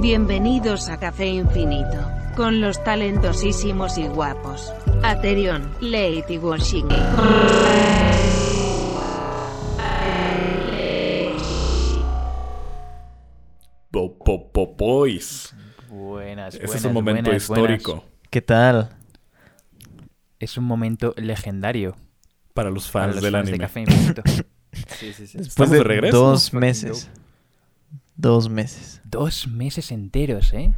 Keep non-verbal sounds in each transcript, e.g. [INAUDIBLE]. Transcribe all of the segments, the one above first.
Bienvenidos a Café Infinito, con los talentosísimos y guapos. Aterion, Late y Washing. Po- po- po- Boys. Buenas, Ese buenas, es un momento buenas, histórico buenas. ¿Qué tal? Es un momento legendario para los para fans los del fans de anime. Café Infinito. sí, sí, sí. Después Estamos de, de regreso, dos ¿no? meses. Dos meses. Dos meses enteros, ¿eh?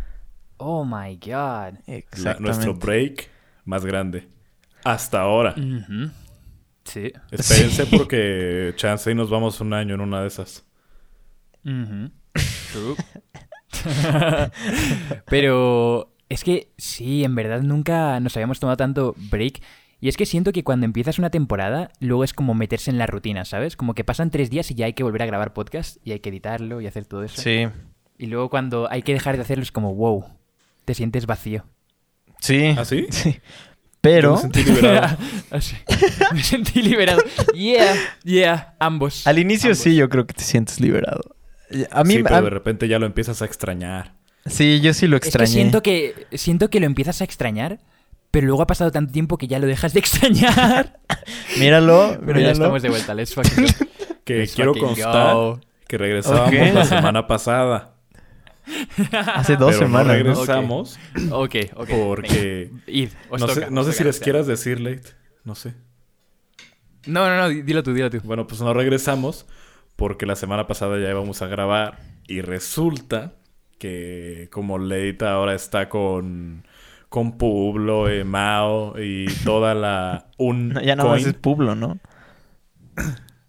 Oh my god. La- Exactamente. nuestro break más grande. Hasta ahora. Sí. Espérense porque chance y nos vamos un año en una de esas. True. [LAUGHS] Pero es que sí, en verdad nunca nos habíamos tomado tanto break. Y es que siento que cuando empiezas una temporada, luego es como meterse en la rutina, ¿sabes? Como que pasan tres días y ya hay que volver a grabar podcast y hay que editarlo y hacer todo eso. Sí. Y luego cuando hay que dejar de hacerlo es como, wow, te sientes vacío. Sí. ¿Ah, sí? [LAUGHS] Pero me sentí liberado. [LAUGHS] Así. [LAUGHS] Me sentí liberado. Yeah, yeah, ambos. al inicio Ambos. sí yo creo que te sientes liberado. A mí sí, pero a- de repente ya lo empiezas a extrañar. sí, yo sí lo Es que extrañé. siento que siento que lo empiezas a extrañar, pero luego ha pasado tanto tiempo que ya lo dejas de extrañar. [LAUGHS] Míralo, Pero ya estamos de vuelta, let's fucking go. [LAUGHS] Que Let's quiero fucking constar go. que regresábamos Ok. la semana pasada. [LAUGHS] Hace dos pero semanas. no ¿no? regresamos Ok, ok. porque... venga. Id, os No toca, sé, no sé si les o sea. quieras decir, Late. No sé. No, no, no, di- dilo tú, dilo tú. Bueno, pues no regresamos porque la semana pasada ya íbamos a grabar y resulta que como Leita ahora está con con Publo, eh, Mao y toda la un No, [LAUGHS] ya nada más coin. es Publo, ¿no?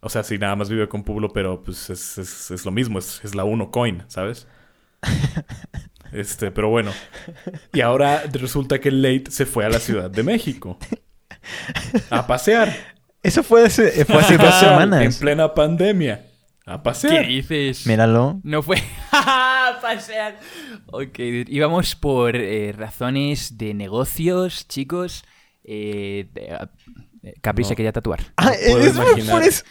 O sea, sí, nada más vive con Publo, pero pues es, es- es lo mismo, es, es la uno coin, ¿sabes? [LAUGHS] Este, pero bueno. Y ahora resulta que Late se fue a la Ciudad de México. A pasear. Eso fue hace, fue hace dos [LAUGHS] En semanas. plena pandemia. A ¿Qué dices? Míralo. No fue. [LAUGHS] Pasear. Ok, dude. íbamos por eh, razones de negocios, chicos. Eh, de- eh, Capri se No. quería tatuar. Ah, puedo es imaginar. por eso.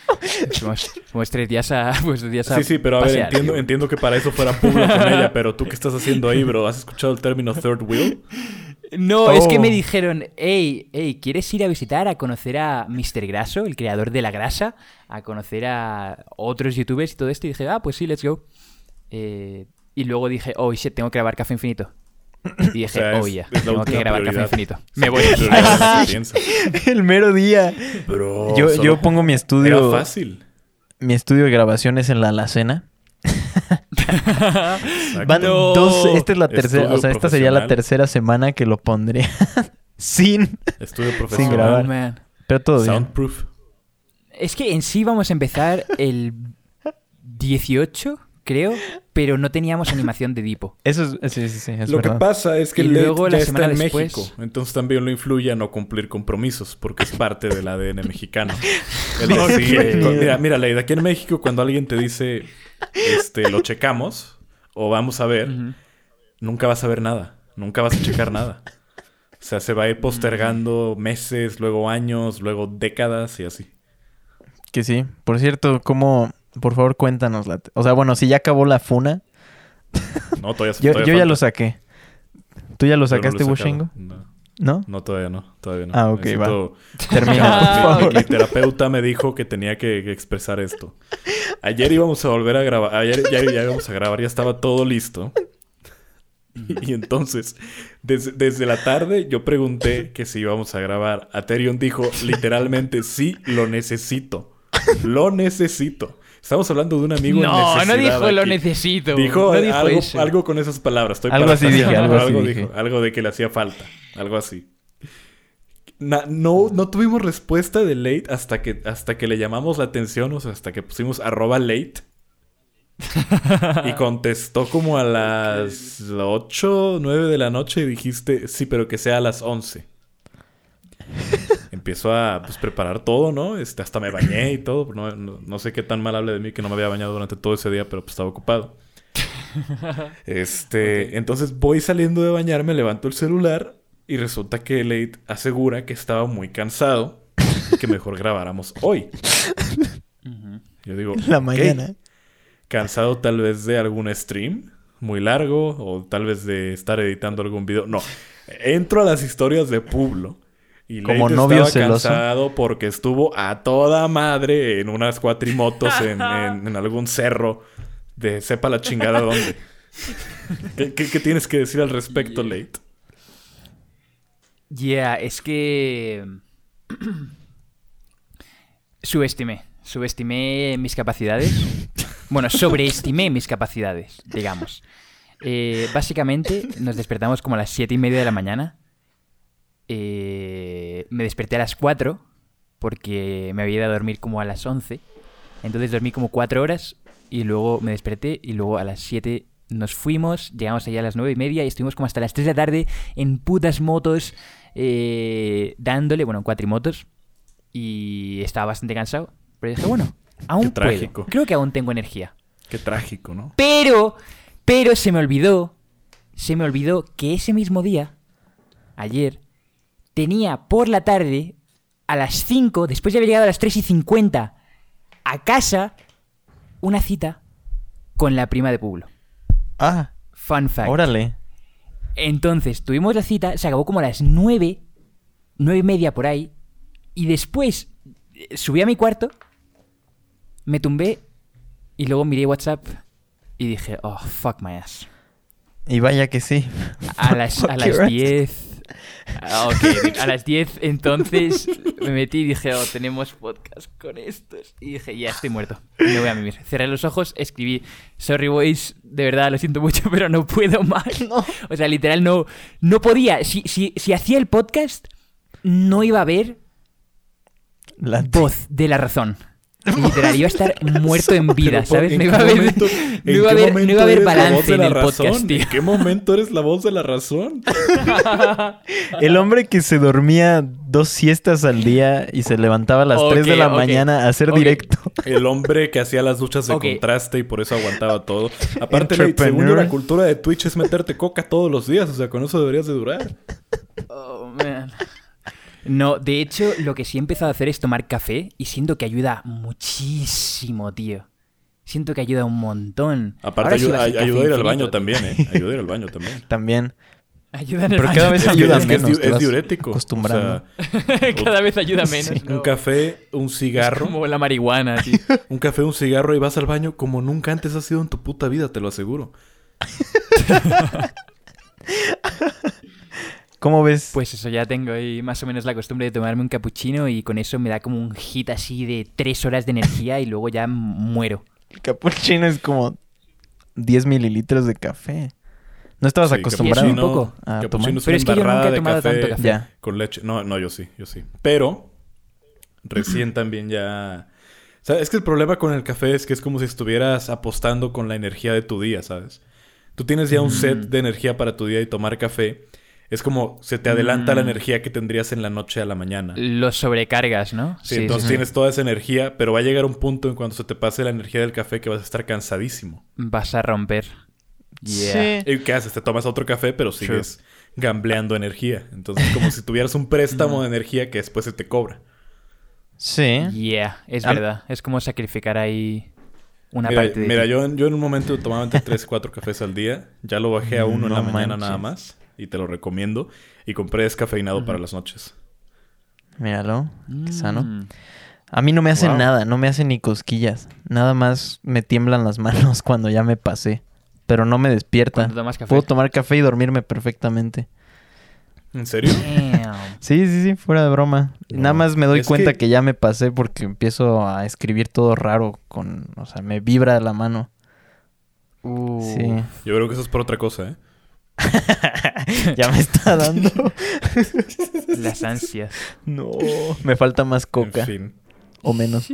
Fuimos, fuimos tres días a. Pues, días a Sí, sí, pero a ver, entiendo, que para eso fuera Publo con ella, pero tú qué estás haciendo ahí, bro? ¿Has escuchado el término third wheel? No, es que Oh. me dijeron, hey, hey, ¿quieres ir a visitar, a conocer a Mr. Graso, el creador de la grasa? A conocer a otros youtubers y todo esto. Y dije, ah, pues sí, let's go. Eh, y luego dije, oh, shit, tengo que grabar Café Infinito. Y dije, sea, es- oh, ya, la tengo que grabar Café. Infinito. Me voy. [LAUGHS] El mero día. Bro, Yo, yo pongo mi Era estudio. fácil. Mi estudio de grabaciones en la alacena. [LAUGHS] [LAUGHS] Van No. dos. Esta es la Estudio tercera. O sea, esta sería la tercera semana que lo pondré [LAUGHS] sin. Estudio Sin profesional. grabar. Oh, man. Pero todo bien. Soundproof. Es que en sí vamos a empezar el 18, creo, pero no teníamos animación de Dipo. Eso es. Sí, sí, sí. Es Lo que pasa es que Y Late luego ya la está semana en después- México. Entonces también lo influye a no cumplir compromisos, porque es parte del ADN mexicano. [LAUGHS] El decir, mira, mira, Leida, aquí en México cuando alguien te dice, este, lo checamos o vamos a ver, nunca vas a ver nada. Nunca vas a checar nada. O sea, se va a ir postergando meses, luego años, luego décadas y así. Que sí. Por cierto, ¿cómo. Por favor, cuéntanos la. O sea, bueno, si ya acabó la funa. No, todavía, [LAUGHS] Yo, todavía yo ya lo saqué. ¿Tú ya lo Yo no sacaste, he sacado. Bushingo? No, ¿No? no, todavía no. Todavía no. Ah, ok, Necesito- [LAUGHS] Termina, por Ah, favor. Mi terapeuta me dijo que tenía que, que expresar esto. Ayer íbamos a volver a grabar. Ayer ya, ya íbamos a grabar, ya estaba todo listo. Y, [LAUGHS] y entonces, desde, desde la tarde, yo pregunté que si íbamos a grabar. Aterion dijo literalmente: Sí, lo necesito. Lo necesito. Estamos hablando de un amigo en No, no dijo lo necesito. Dijo, no dijo algo, eso. algo con esas palabras. Estoy Algo así dije, algo así algo dije. dijo. Algo de que le hacía falta. Algo así. Na- no, no tuvimos respuesta de late hasta que, hasta que le llamamos la atención, o sea, hasta que pusimos arroba late. y [LAUGHS] contestó como a las 8, 9 de la noche y dijiste, sí, pero que sea a las 11. Empiezo a pues, preparar todo, ¿no? Este, hasta me bañé y todo. No, no- no sé qué tan mal hable de mí que no me había bañado durante todo ese día, pero pues estaba ocupado. [LAUGHS] Este, entonces voy saliendo de bañarme, levanto el celular y resulta que Late asegura que estaba muy cansado y que mejor grabáramos hoy. Yo digo, La "Ok". mañana. Cansado tal vez de algún stream muy largo o tal vez de estar editando algún video. No, entro a las historias de Publo. Y Como Leite novio estaba celoso. cansado porque estuvo a toda madre en unas cuatrimotos en, en- en algún cerro de sepa la chingada dónde. [LAUGHS] ¿Qué, qué- qué tienes que decir al respecto, Late? Yeah, es que. [CLEARS THROAT] subestimé. Subestimé mis capacidades. [LAUGHS] Bueno, sobreestimé mis capacidades, digamos. Eh, básicamente, nos despertamos como a las siete y media de la mañana. Eh, me desperté a las 4 porque me había ido a dormir como a las 11. Entonces dormí como 4 horas y luego me desperté y luego a las 7 nos fuimos, llegamos allá a las 9 y media y estuvimos como hasta las 3 de la tarde en putas motos eh, dándole, bueno, en cuatrimotos y estaba bastante cansado. Pero dije, bueno, [LAUGHS] aún Qué puedo. trágico. Creo que aún tengo energía. Qué trágico, ¿no? Pero, pero se me olvidó, se me olvidó que ese mismo día, ayer, tenía por la tarde, a las 5, después de haber llegado a las 3 y 50, a casa, una cita con la prima de Pueblo. Ah, Fun fact. órale. Entonces, tuvimos la cita, se acabó como a las 9, 9 y media por ahí, y después eh, subí a mi cuarto, me tumbé, y luego miré WhatsApp y dije, oh, fuck my ass. Y vaya que sí. A las, a [LAUGHS] las your ass. 10. Ah, ok, a las 10 entonces me metí y dije, oh, tenemos podcast con estos. Y dije, ya estoy muerto. Me voy a mimir. Cerré los ojos, escribí, sorry boys, de verdad lo siento mucho, [LAUGHS] pero no puedo más. O sea, literal no, no podía. Si, si, si hacía el podcast, no iba a haber La voz de la razón. Literal, iba a estar [LAUGHS] muerto en vida, ¿sabes? ¿en No iba a haber, no iba no iba a balance de en la el podcast, razón? tío. ¿En qué momento eres la voz de la razón? [LAUGHS] El hombre que se dormía dos siestas al día y se levantaba a las 3 de la mañana a hacer directo. [LAUGHS] El hombre que hacía las duchas de contraste y por eso aguantaba todo. Aparte, según la cultura de Twitch es meterte coca todos los días. O sea, con eso deberías de durar. Oh, man. No, de hecho, lo que sí he empezado a hacer es tomar café y siento que ayuda muchísimo, tío. Siento que ayuda un montón. Aparte, sí ayuda, a ayuda a ir al baño tío. también, ¿eh? Ayuda a ir al baño también. [LAUGHS] También. Ayuda en el Pero baño. cada vez ayuda es menos. es diurético. Acostumbrando. [LAUGHS] O sea, Cada vez ayuda menos. Sí. ¿no? un café, un cigarro. Como la marihuana, tío. [LAUGHS] Un café, un cigarro y vas al baño como nunca antes has sido en tu puta vida, te lo aseguro. ¿Cómo ves? Pues eso, ya tengo ahí más o menos la costumbre de tomarme un capuchino y con eso me da como un hit así de tres horas de energía y luego ya muero. El capuchino es como 10 mililitros de café. ¿No estabas Sí, acostumbrado capuchino- un poco. a tomar? es Pero es que yo nunca he de tomado tanto café. Ya. Con leche. No, no, yo sí, yo sí. Pero recién también ya... O sea, es que el problema con el café es que es como si estuvieras apostando con la energía de tu día, ¿sabes? Tú tienes ya un set Mm. de energía para tu día y tomar café es como se te adelanta la Mm. energía que tendrías en la noche a la mañana. Los sobrecargas, ¿no? Sí, entonces tienes toda esa energía, pero va a llegar un punto en cuando se te pase la energía del café que vas a estar cansadísimo. Vas a romper. Yeah. ¿Y qué haces? Te tomas otro café, pero sigues gambleando energía. Entonces, como si tuvieras un [LAUGHS] préstamo de energía que después se te cobra. Sí. Yeah, es Ah. verdad. Es como sacrificar ahí una Mira, parte de mira, yo, en- yo en un momento tomaba entre 3 y 4 cafés al día. Ya lo bajé a uno en la mañana nada más. Y te lo recomiendo. Y compré descafeinado para las noches. Míralo. Qué sano. Mm. A mí no me hacen Wow. nada, no me hacen ni cosquillas. Nada más me tiemblan las [LAUGHS] manos cuando ya me pasé. Pero no me despierta. Cuando tomas café. Puedo tomar café y dormirme perfectamente. ¿En serio? Sí, sí, sí, fuera de broma. Nada más me doy Es cuenta que- que... ya me pasé porque empiezo a escribir todo raro con, o sea, me vibra la mano. Uh, Sí. Yo creo que eso es por otra cosa, ¿eh? [LAUGHS] [LAUGHS] ya me está [LAUGHS] dando. [LAUGHS] Las ansias. no, me falta más coca En fin. o menos.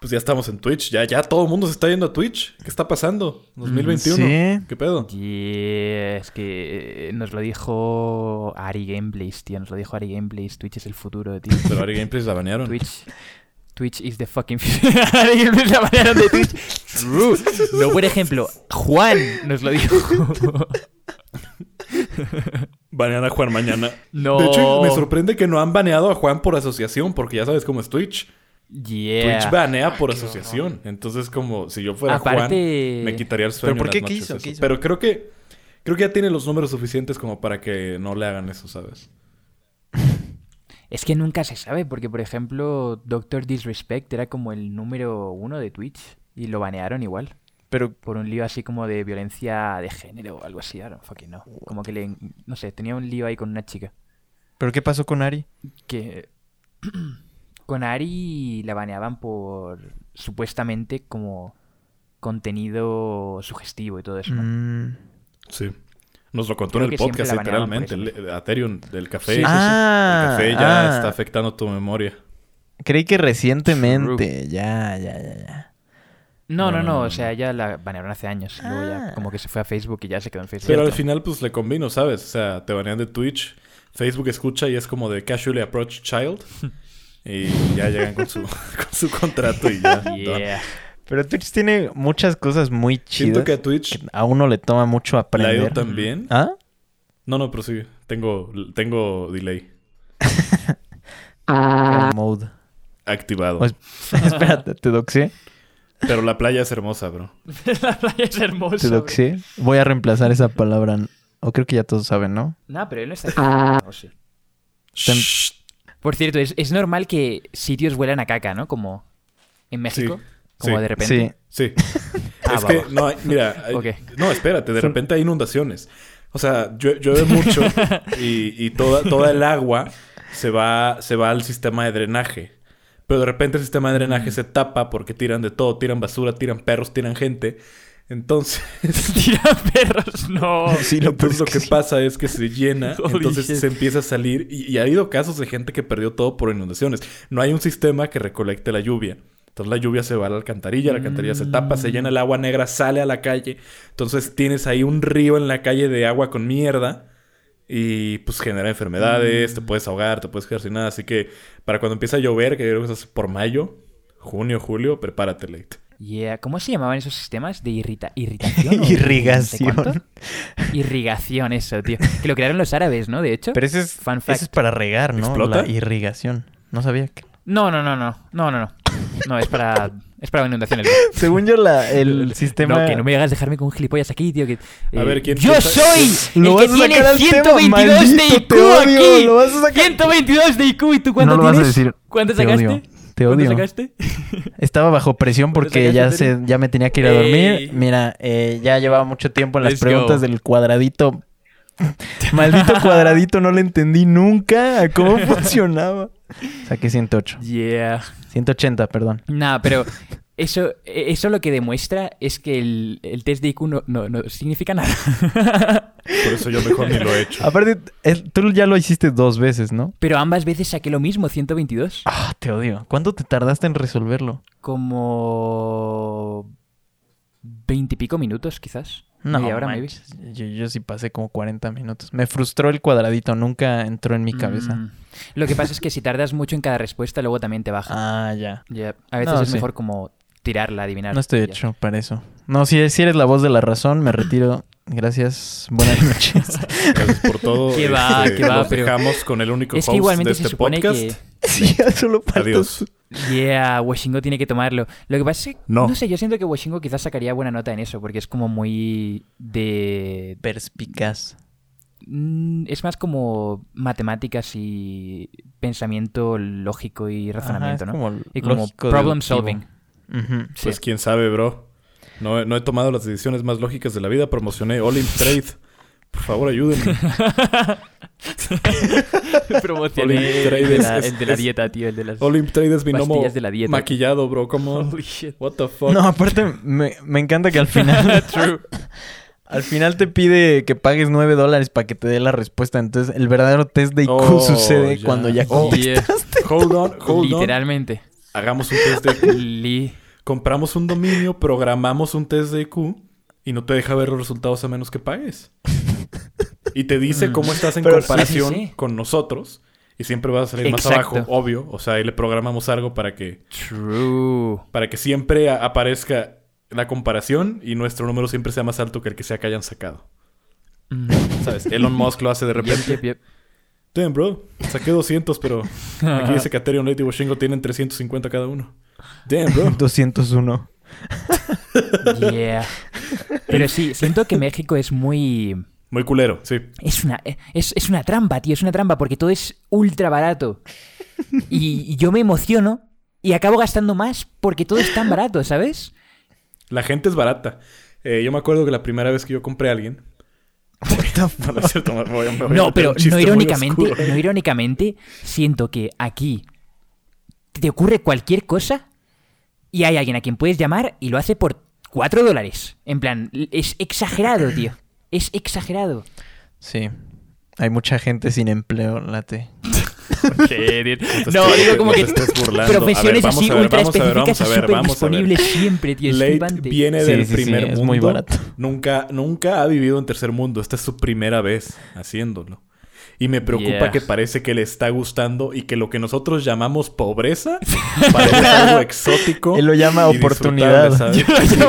Pues ya estamos en Twitch. Ya, ya todo el mundo se está yendo a Twitch. ¿Qué está pasando? 2021. Sí. ¿Qué pedo? Yeah, es que eh, nos lo dijo Ari Gameplays, tío. Nos lo dijo Ari Gameplays. Twitch es el futuro, tío. Pero Ari Gameplays la banearon. Twitch. Twitch is the fucking future. Ari Gameplays la banearon de Twitch. True. No, por ejemplo, Juan nos lo dijo. [LAUGHS] Banean a Juan mañana. [LAUGHS] No. De hecho, me sorprende que no han baneado a Juan por asociación, porque ya sabes cómo es Twitch. Yeah. Twitch banea por asociación. Entonces, como si yo fuera Juan, me quitaría el sueño. ¿Pero por qué? las ¿Qué hizo? ¿Qué hizo? Pero creo que creo que ya tiene los números suficientes como para que no le hagan eso, ¿sabes? Es que nunca se sabe, porque por ejemplo, Doctor Disrespect era como el número uno de Twitch y lo banearon igual. Pero, Por un lío así como de violencia de género o algo así, I don't fucking know. Como que le, no sé, tenía un lío ahí con una chica. ¿pero qué pasó con Ari? Que [CLEARS THROAT] con Ari la baneaban por supuestamente como contenido sugestivo y todo eso, ¿no? Mm. Sí. Nos lo contó Creo en el podcast, literalmente. El- Aterion del café. Sí, sí, sí. Ah, El café ya ah. está afectando tu memoria. Creí que recientemente. Ya, ya, ya, ya. No, No, no, no, no, no, o sea, ya la banearon hace años. Luego ya Ah. como que se fue a Facebook y ya se quedó en Facebook. Pero al final, pues le combino, ¿sabes? O sea, te banean de Twitch. Facebook escucha y es como de casually approach child. [LAUGHS] Y ya llegan con su, [LAUGHS] con su contrato y ya. [LAUGHS] Yeah. Pero Twitch tiene muchas cosas muy Siento chidas que a Twitch que a uno le toma mucho la aprender. también. ¿Ah? No, no, prosigue. Tengo, tengo delay Mode. activado. Pues- Espérate, te doxé. Pero la playa es hermosa, bro. [LAUGHS] la playa es hermosa. Te bro. doxé. Voy a reemplazar esa palabra. O creo que ya todos saben, ¿no? No, pero él no está aquí. Oh, sí. Shh. Por cierto, es, es normal que sitios huelan a caca, ¿no? Como en México. Sí, Como sí. de repente. Sí. [LAUGHS] Ah, es va, que, va. no, hay- mira, no, espérate, de repente hay inundaciones. O sea, llue- llueve mucho [LAUGHS] y, y toda, toda el agua se va, se va al sistema de drenaje. Pero de repente el sistema de drenaje Mm. se tapa porque tiran de todo, tiran basura, tiran perros, tiran gente. Entonces, [LAUGHS] Tiran perros, no. [LAUGHS] Sí, lo entonces lo peor es que sí. pasa es que se llena, [LAUGHS] entonces se empieza a salir y, y ha habido casos de gente que perdió todo por inundaciones. No hay un sistema que recolecte la lluvia. Entonces la lluvia se va a la alcantarilla, la alcantarilla se tapa, se llena el agua negra, sale a la calle. Entonces tienes ahí un río en la calle de agua con mierda y pues genera enfermedades, te puedes ahogar, te puedes quedar sin nada. Así que para cuando empieza a llover, que creo que es por mayo, junio, julio, prepárate, late. Yeah. ¿Cómo se llamaban esos sistemas de irrita irritación? o no sé Irrigación. Irrigación, eso, tío. Que lo crearon los árabes, ¿no? De hecho. Pero ese es, Fun ese fact. es para regar, ¿no? ¿Explota? La irrigación. No sabía que... No, no, no, no. No, no, no. No, es para. Es para inundaciones. [LAUGHS] Según yo, la, el [LAUGHS] sistema... No, que no me hagas dejarme con un gilipollas aquí, tío. Que, A eh, ver, ¿quién ¡Yo piensa- soy! Lo el que tiene sacar al tema, 122 de IQ odio, aquí. lo vas a sacar. 122 de IQ. ¿Y tú cuánto No lo vas a tienes? decir. ¿Cuánto Te sacaste? odio. Te ¿Cuánto odio. sacaste? [LAUGHS] Estaba bajo presión ¿Cuánto porque ya, se, ya me tenía que ir a dormir. Ey. Mira, eh, ya llevaba mucho tiempo en las Let's preguntas go. del cuadradito. Maldito cuadradito, no le entendí nunca a cómo funcionaba. Saqué 108. Yeah. 180, perdón. Nah, pero [LAUGHS] eso, eso lo que demuestra es que el, el test de IQ no, no, no significa nada. Por eso yo mejor ni lo he hecho. Aparte, es- tú ya lo hiciste dos veces, ¿no? Pero ambas veces saqué lo mismo, 122. Ah, te odio. ¿Cuánto te tardaste en resolverlo? Como... 20 y pico minutos, quizás. No, Media hora, manches. Yo, yo sí pasé como 40 minutos. Me frustró el cuadradito, nunca entró en mi cabeza. Mm. Lo que pasa es que si tardas mucho en cada respuesta, luego también te baja. Ah, ya. A veces No, es sí. mejor como tirarla, adivinar. No estoy hecho para eso. No, si, si eres la voz de la razón, me retiro. Gracias. Buenas noches. [LAUGHS] Gracias por todo. Que va, Este, que va, los pero- dejamos con el único Es que host igualmente de se este supone podcast. que... [LAUGHS] sí, ya solo falta Adiós. Yeah, Washingo tiene que tomarlo. Lo que pasa es que, No. no sé, yo siento que Washingo quizás sacaría buena nota en eso, porque es como muy de... Perspicaz. Mm, Es más como matemáticas y pensamiento lógico y razonamiento, Ajá, ¿no? como Y como problem deductivo. solving. Pues quién sabe, bro. No, no he tomado las decisiones más lógicas de la vida. Promocioné Olymp Trade. Por favor, ayúdenme. [LAUGHS] Promocioné Olymp Trade el de es- la, el de la dieta, tío, el de las... Olymp Trade es mi de la dieta. maquillado, bro. ¿Cómo? Holy shit. What the fuck? No, aparte, me, me encanta que al final. [LAUGHS] [LAUGHS] Al final te pide que pagues 9 dólares para que te dé la respuesta. Entonces, el verdadero test de IQ Oh, sucede ya. cuando ya Oh. contestas. Yeah. Hold on, hold on. Literalmente. Hagamos un test de IQ. Compramos un dominio, programamos un test de IQ y no te deja ver los resultados a menos que pagues. [LAUGHS] Y te dice cómo estás en Pero- comparación sí, sí, sí. con nosotros. Y siempre vas a salir más abajo, obvio. O sea, ahí le programamos algo para que, True. para que siempre aparezca la comparación y nuestro número siempre sea más alto que el que sea que hayan sacado. Mm. ¿Sabes? Elon Musk lo hace de repente. Yep, yep, yep. Damn, bro. Saqué 200, pero aquí dice que Ethereum Late y Washingo tienen 350 cada uno. Damn, bro. [LAUGHS] 201. Yeah. Pero sí, siento que México es muy... Muy culero, sí. Es una, es, es una trampa, tío, es una trampa porque todo es ultra barato. Y yo me emociono y acabo gastando más porque todo es tan barato, ¿sabes? La gente es barata. Eh, yo me acuerdo que la primera vez que yo compré a alguien. No, es [LAUGHS] cierto, me voy a- me voy a No, meter pero no irónicamente, no irónicamente, siento que aquí te ocurre cualquier cosa y hay alguien a quien puedes llamar y lo hace por 4 dólares. En plan, es exagerado, tío. Es exagerado. Sí. Hay mucha gente sin empleo, late. No te No, estés- digo como no que te estés burlando. A profesiones ver, vamos así a ver, ultra vamos a ver, específicas vamos a y ver, súper vamos a ver. disponibles siempre, tío. Es Late viene Sí, del sí, sí, primer es mundo. muy barato. Nunca, nunca ha vivido en tercer mundo. Esta es su primera vez haciéndolo. Y me preocupa Yeah. que parece que le está gustando y que lo que nosotros llamamos pobreza [LAUGHS] parece algo [LAUGHS] exótico. Él lo llama oportunidad. [LAUGHS] Yo lo llamo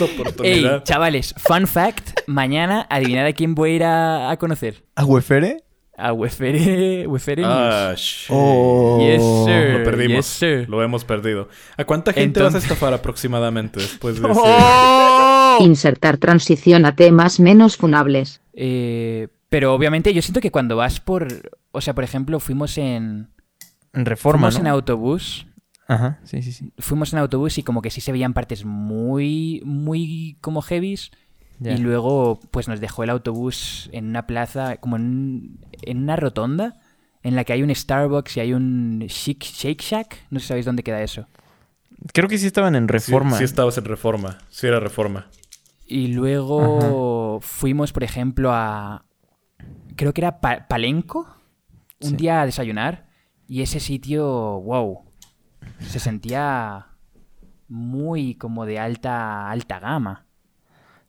oportunidad. Ey, chavales, fun fact. Mañana, adivinad a quién voy a ir a, a conocer. ¿A Wefere? A Wefere... Wefere. Ah, shit. Oh. Yes, sir. Lo perdimos. Yes, sir. Lo hemos perdido. ¿A cuánta gente vas a estafar aproximadamente después de ese... ¡Oh! Insertar transición a temas menos funables. Eh, pero obviamente yo siento que cuando vas por... O sea, por ejemplo, fuimos en... En reforma, fuimos en autobús. Ajá, sí, sí, sí. Fuimos en autobús y como que sí se veían partes muy, muy como heavies. Ya. Y luego, pues nos dejó el autobús en una plaza, como en, en una rotonda, en la que hay un Starbucks y hay un Chic- Shake Shack. No sé si sabéis dónde queda eso. Creo que sí estaban en reforma. Sí, estabas en reforma. Sí era reforma. Y luego fuimos, por ejemplo, a. Creo que era Pa- Palenco. Un Sí. día a desayunar. Y ese sitio, wow. Se sentía muy como de alta, alta gama.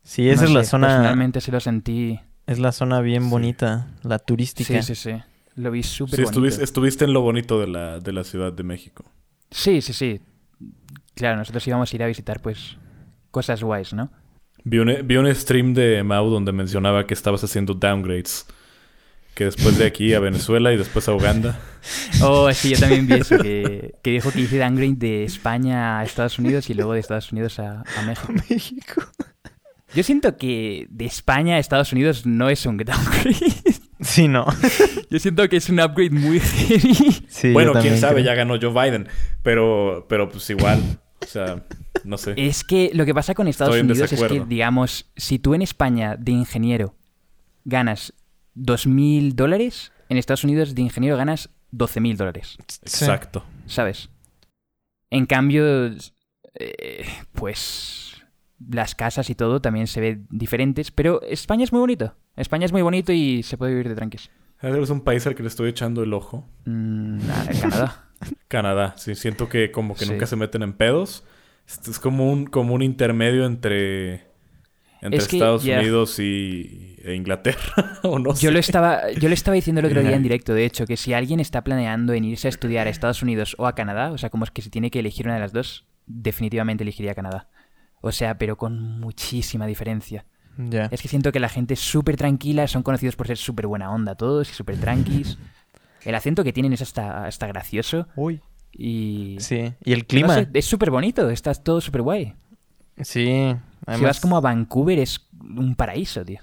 Sí, esa No es la zona. Personalmente sí lo sentí. Es la zona bien Sí. bonita, la turística. Sí, sí, sí. Lo vi súper Sí, bonito. estuviste, estuviste en lo bonito de la, de la Ciudad de México. Sí, sí, sí. Claro, nosotros íbamos a ir a visitar, pues, cosas guays, ¿no? Vi un, vi un stream de Mau donde mencionaba que estabas haciendo downgrades. Que después de aquí a Venezuela y después a Uganda. Oh, sí, yo también vi eso, [LAUGHS] que, que dijo que hice downgrade de España a Estados Unidos y luego de Estados Unidos a, a México. [LAUGHS] México. Yo siento que de España a Estados Unidos no es un downgrade. [LAUGHS] Sí, no. Yo siento que es un upgrade muy heavy. Sí, bueno, quién sabe, creo. ya ganó Joe Biden. Pero, pero pues igual. O sea, no sé. Es que lo que pasa con Estados Estoy Unidos es que, digamos, si tú en España de ingeniero ganas 2.000 dólares, en Estados Unidos de ingeniero ganas 12.000 dólares. Exacto. ¿sabes? En cambio, eh, pues las casas y todo también se ve diferentes, pero España es muy bonito. España es muy bonito y se puede vivir de tranquis. Es un país al que le estoy echando el ojo. Mm, Canadá. [LAUGHS] Canadá. Sí, siento que como que Sí. nunca se meten en pedos. Es, es como un, como un intermedio entre, entre Es que, Estados. Unidos y e Inglaterra. [LAUGHS] o no Yo sé. lo estaba, yo le estaba diciendo el otro día en [LAUGHS] directo, de hecho, que si alguien está planeando en irse a estudiar a Estados Unidos o a Canadá, o sea, como es que se tiene que elegir una de las dos, definitivamente elegiría Canadá. O sea, pero con muchísima diferencia. Ya. Es que siento que la gente es súper tranquila, son conocidos por ser súper buena onda todos y súper tranquis. El acento que tienen es hasta, hasta gracioso Uy. y... Sí. Y el no clima. sé, es súper bonito, está todo súper guay. Sí. Si Además, vas como a Vancouver es un paraíso, tío.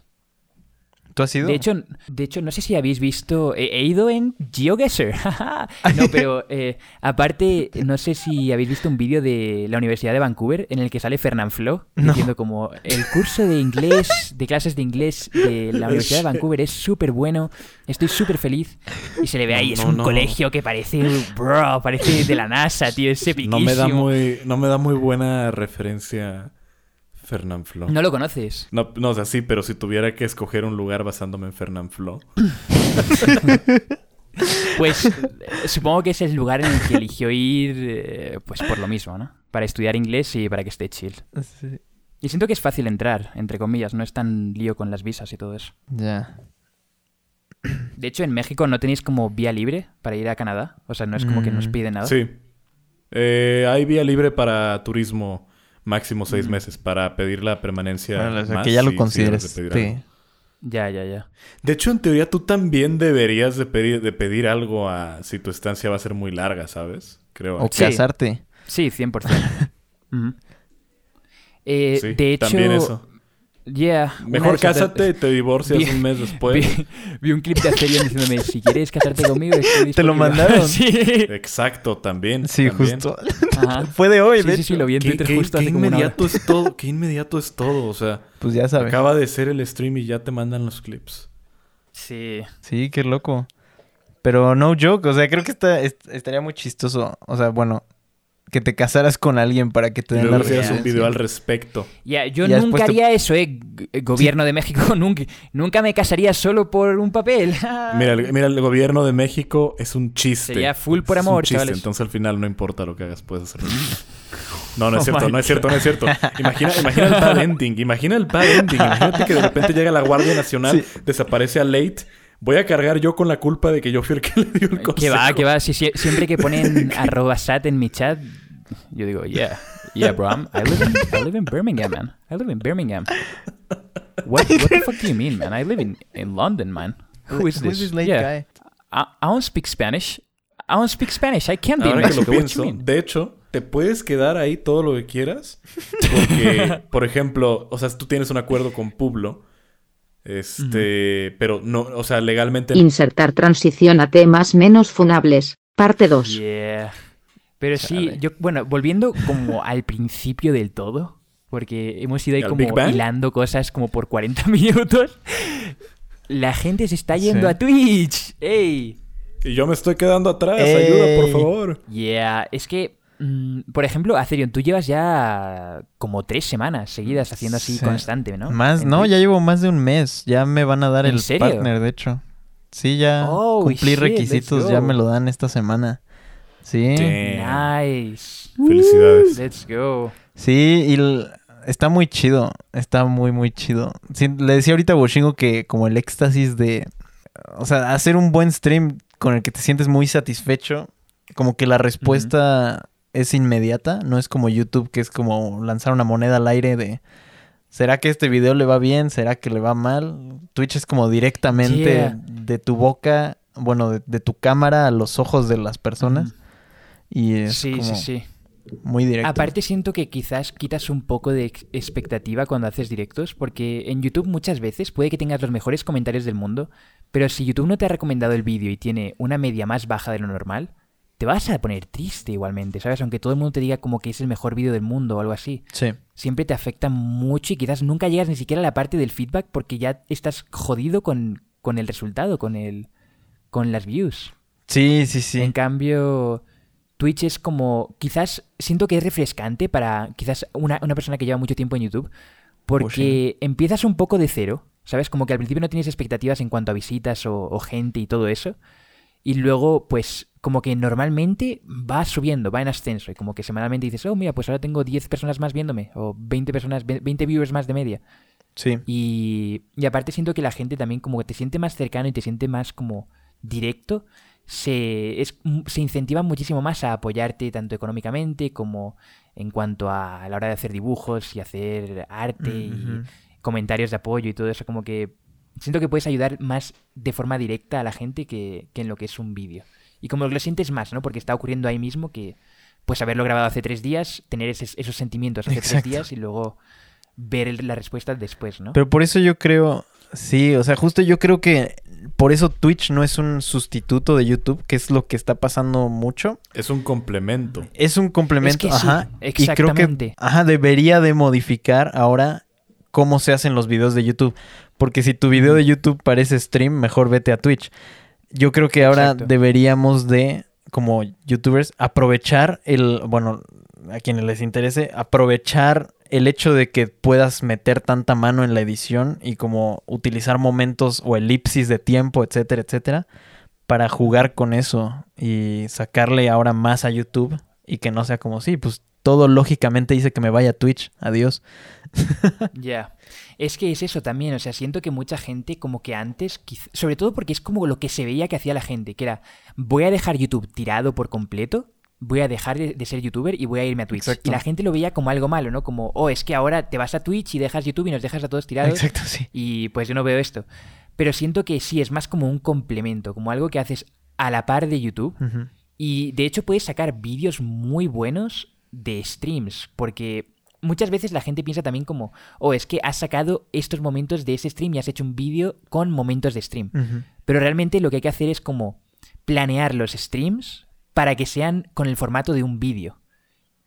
¿Tú has ido? De hecho, de hecho, no sé si habéis visto. He, he ido en GeoGuessr. [LAUGHS] no, pero eh, aparte, no sé si habéis visto un vídeo de la Universidad de Vancouver en el que sale Fernand Flo [LAUGHS] No. diciendo como el curso de inglés, de clases de inglés de la Universidad de Vancouver es súper bueno, estoy súper feliz. Y se le ve ahí, No, es un no. colegio que parece, bro, parece de la NASA, tío, es No epiquísimo. me da muy, no me da muy buena referencia Fernand Flo. No lo conoces. No, no, o sea, sí, pero si tuviera que escoger un lugar basándome en Fernand Flo. [LAUGHS] Pues eh, supongo que es el lugar en el que eligió ir, eh, pues por lo mismo, ¿no? Para estudiar inglés y para que esté chill. Sí. Y siento que es fácil entrar, entre comillas, no es tan lío con las visas y todo eso. Ya. De hecho, en México no tenéis como vía libre para ir a Canadá. O sea, no es como que nos Mm. piden nada. Sí. Eh, hay vía libre para turismo máximo seis Mm. meses para pedir la permanencia. Bueno, o sea, más que ya lo si- si consideres. sí. Ya, ya, ya. De hecho, en teoría, tú también deberías de pedir, de pedir algo a si tu estancia va a ser muy larga, ¿sabes? Creo. O Sí. casarte. Sí, 100%. [LAUGHS] Ujú. Eh, Sí, de hecho, también eso. Yeah, Mejor cásate y te divorcias Vi- un mes después. Vi, [LAUGHS] vi un clip de Acerion diciéndome, si quieres casarte conmigo, estoy [LAUGHS] ¿Te lo disponible". mandaron? [LAUGHS] sí. Exacto, también. Sí, también. justo. Ajá. Fue de hoy, Sí, de sí, sí, lo vi en Qué, Twitter qué- justo qué hace como una hora. inmediato es todo. Qué inmediato es todo. O sea, Pues ya sabes. acaba de ser el stream y ya te mandan los clips. Sí. Sí, qué loco. Pero no joke, o sea, creo que está, est- estaría muy chistoso. O sea, bueno, que te casaras con alguien para que te den la luego hicieras un video al respecto. Ya, yo Ya nunca te- haría eso, eh. G- Gobierno de México, [LAUGHS] nunca, nunca me casaría solo por un papel. [LAUGHS] Mira, el, mira, el gobierno de México es un chiste. Sería full por Es un amor, chiste, chavales. Entonces al final no importa lo que hagas, puedes hacerlo. [LAUGHS] No, no es Oh cierto, no es cierto, no es cierto. Imagina, imagina el bad ending, imagina el bad ending. Imagínate que de repente llega la Guardia Nacional, desaparece a Late. Voy a cargar yo con la culpa de que yo fui el que le dio el consejo. Que va, que va. Si, si- siempre que ponen arroba sat en mi chat, yo digo, yeah, yeah, bro. I'm- I, live in, I live in Birmingham, man. I live in Birmingham. What, what the fuck do you mean, man? I live in, in London, man. Who is Who's this? this late Yeah. guy? I, I don't speak Spanish. I don't speak Spanish. I can't be in Ahora que lo Mexico. What pienso, you mean? de hecho, te puedes quedar ahí todo lo que quieras. Porque, [LAUGHS] por ejemplo, o sea, tú tienes un acuerdo con Publo. Este, pero no, o sea, legalmente Insertar transición a temas menos funables. Parte 2. Yeah. Pero sí, Chale. yo, bueno, volviendo como [LAUGHS] al principio del todo, porque hemos ido ahí ¿Al como hilando cosas como por 40 [LAUGHS] minutos. La gente se está yendo Sí. a Twitch. ¡Ey! Y yo me estoy quedando atrás. Ey. Ayuda, por favor. Yeah, es que, mm, por ejemplo, Acerion, tú llevas ya como tres semanas seguidas haciendo así Sí. constante, ¿no? Más, En no, Twitch. ya llevo más de un mes. Ya me van a dar ¿En el serio? partner, de hecho. Sí, ya Oh, cumplí shit, requisitos, ya me lo dan esta semana. Sí. Damn. Nice. Felicidades. Let's go. Sí, y está muy chido. Está muy, muy chido. Sí, le decía ahorita a Boshingo que como el éxtasis de... O sea, hacer un buen stream con el que te sientes muy satisfecho. Como que la respuesta es inmediata. No es como YouTube, que es como lanzar una moneda al aire de... ¿Será que este video le va bien? ¿Será que le va mal? Twitch es como directamente Yeah. de tu boca, bueno, de, de tu cámara a los ojos de las personas. Y es Sí, como sí, sí. muy directo. Aparte siento que quizás quitas un poco de ex- expectativa cuando haces directos, porque en YouTube muchas veces puede que tengas los mejores comentarios del mundo, pero si YouTube no te ha recomendado el vídeo y tiene una media más baja de lo normal, te vas a poner triste igualmente, ¿sabes? Aunque todo el mundo te diga como que es el mejor vídeo del mundo o algo así. Sí. Siempre te afecta mucho y quizás nunca llegas ni siquiera a la parte del feedback porque ya estás jodido con, con el resultado, con el con las views. Sí, sí, sí. En cambio, Twitch es como. Quizás siento que es refrescante para quizás una, una persona que lleva mucho tiempo en YouTube. Porque empiezas un poco de cero. ¿Sabes? Como que al principio no tienes expectativas en cuanto a visitas o, o gente y todo eso. Y luego, pues, como que normalmente va subiendo, va en ascenso. Y como que semanalmente dices, oh, mira, pues ahora tengo 10 personas más viéndome. O 20 personas, 20 viewers más de media. Sí. Y, y aparte siento que la gente también como que te siente más cercano y te siente más como directo. Se, es, se incentiva muchísimo más a apoyarte tanto económicamente como en cuanto a, la hora de hacer dibujos y hacer arte y comentarios de apoyo y todo eso. Como que siento que puedes ayudar más de forma directa a la gente que, que en lo que es un vídeo. Y como lo sientes más, ¿no? Porque está ocurriendo ahí mismo que, pues haberlo grabado hace tres días, tener esos, esos sentimientos hace Exacto. tres días y luego ver el- la respuesta después, ¿no? Pero por eso yo creo, sí, o sea, justo yo creo que por eso Twitch no es un sustituto de YouTube, que es lo que está pasando mucho. Es un complemento. Es un complemento, Es que sí, ajá. Y creo que, exactamente. ajá, debería de modificar ahora cómo se hacen los videos de YouTube. Porque si tu video de YouTube parece stream, mejor vete a Twitch. Yo creo que ahora Exacto. deberíamos de, como YouTubers, aprovechar el, bueno, a quienes les interese, aprovechar el hecho de que puedas meter tanta mano en la edición y como utilizar momentos o elipsis de tiempo, etcétera, etcétera, para jugar con eso y sacarle ahora más a YouTube y que no sea como, sí, pues todo lógicamente dice que me vaya a Twitch, adiós. [LAUGHS] Ya. Es que es eso también, o sea, siento que mucha gente como que antes, sobre todo porque es como lo que se veía que hacía la gente, que era, voy a dejar YouTube tirado por completo, voy a dejar de, ser youtuber y voy a irme a Twitch. Exacto. Y la gente lo veía como algo malo, ¿no? Como, oh, es que ahora te vas a Twitch y dejas YouTube y nos dejas a todos tirados. Exacto, sí. Y pues yo no veo esto. Pero siento que sí, es más como un complemento, como algo que haces a la par de YouTube. Y de hecho puedes sacar vídeos muy buenos de streams, porque muchas veces la gente piensa también como, oh, es que has sacado estos momentos de ese stream y has hecho un vídeo con momentos de stream. Pero realmente lo que hay que hacer es como planear los streams para que sean con el formato de un vídeo.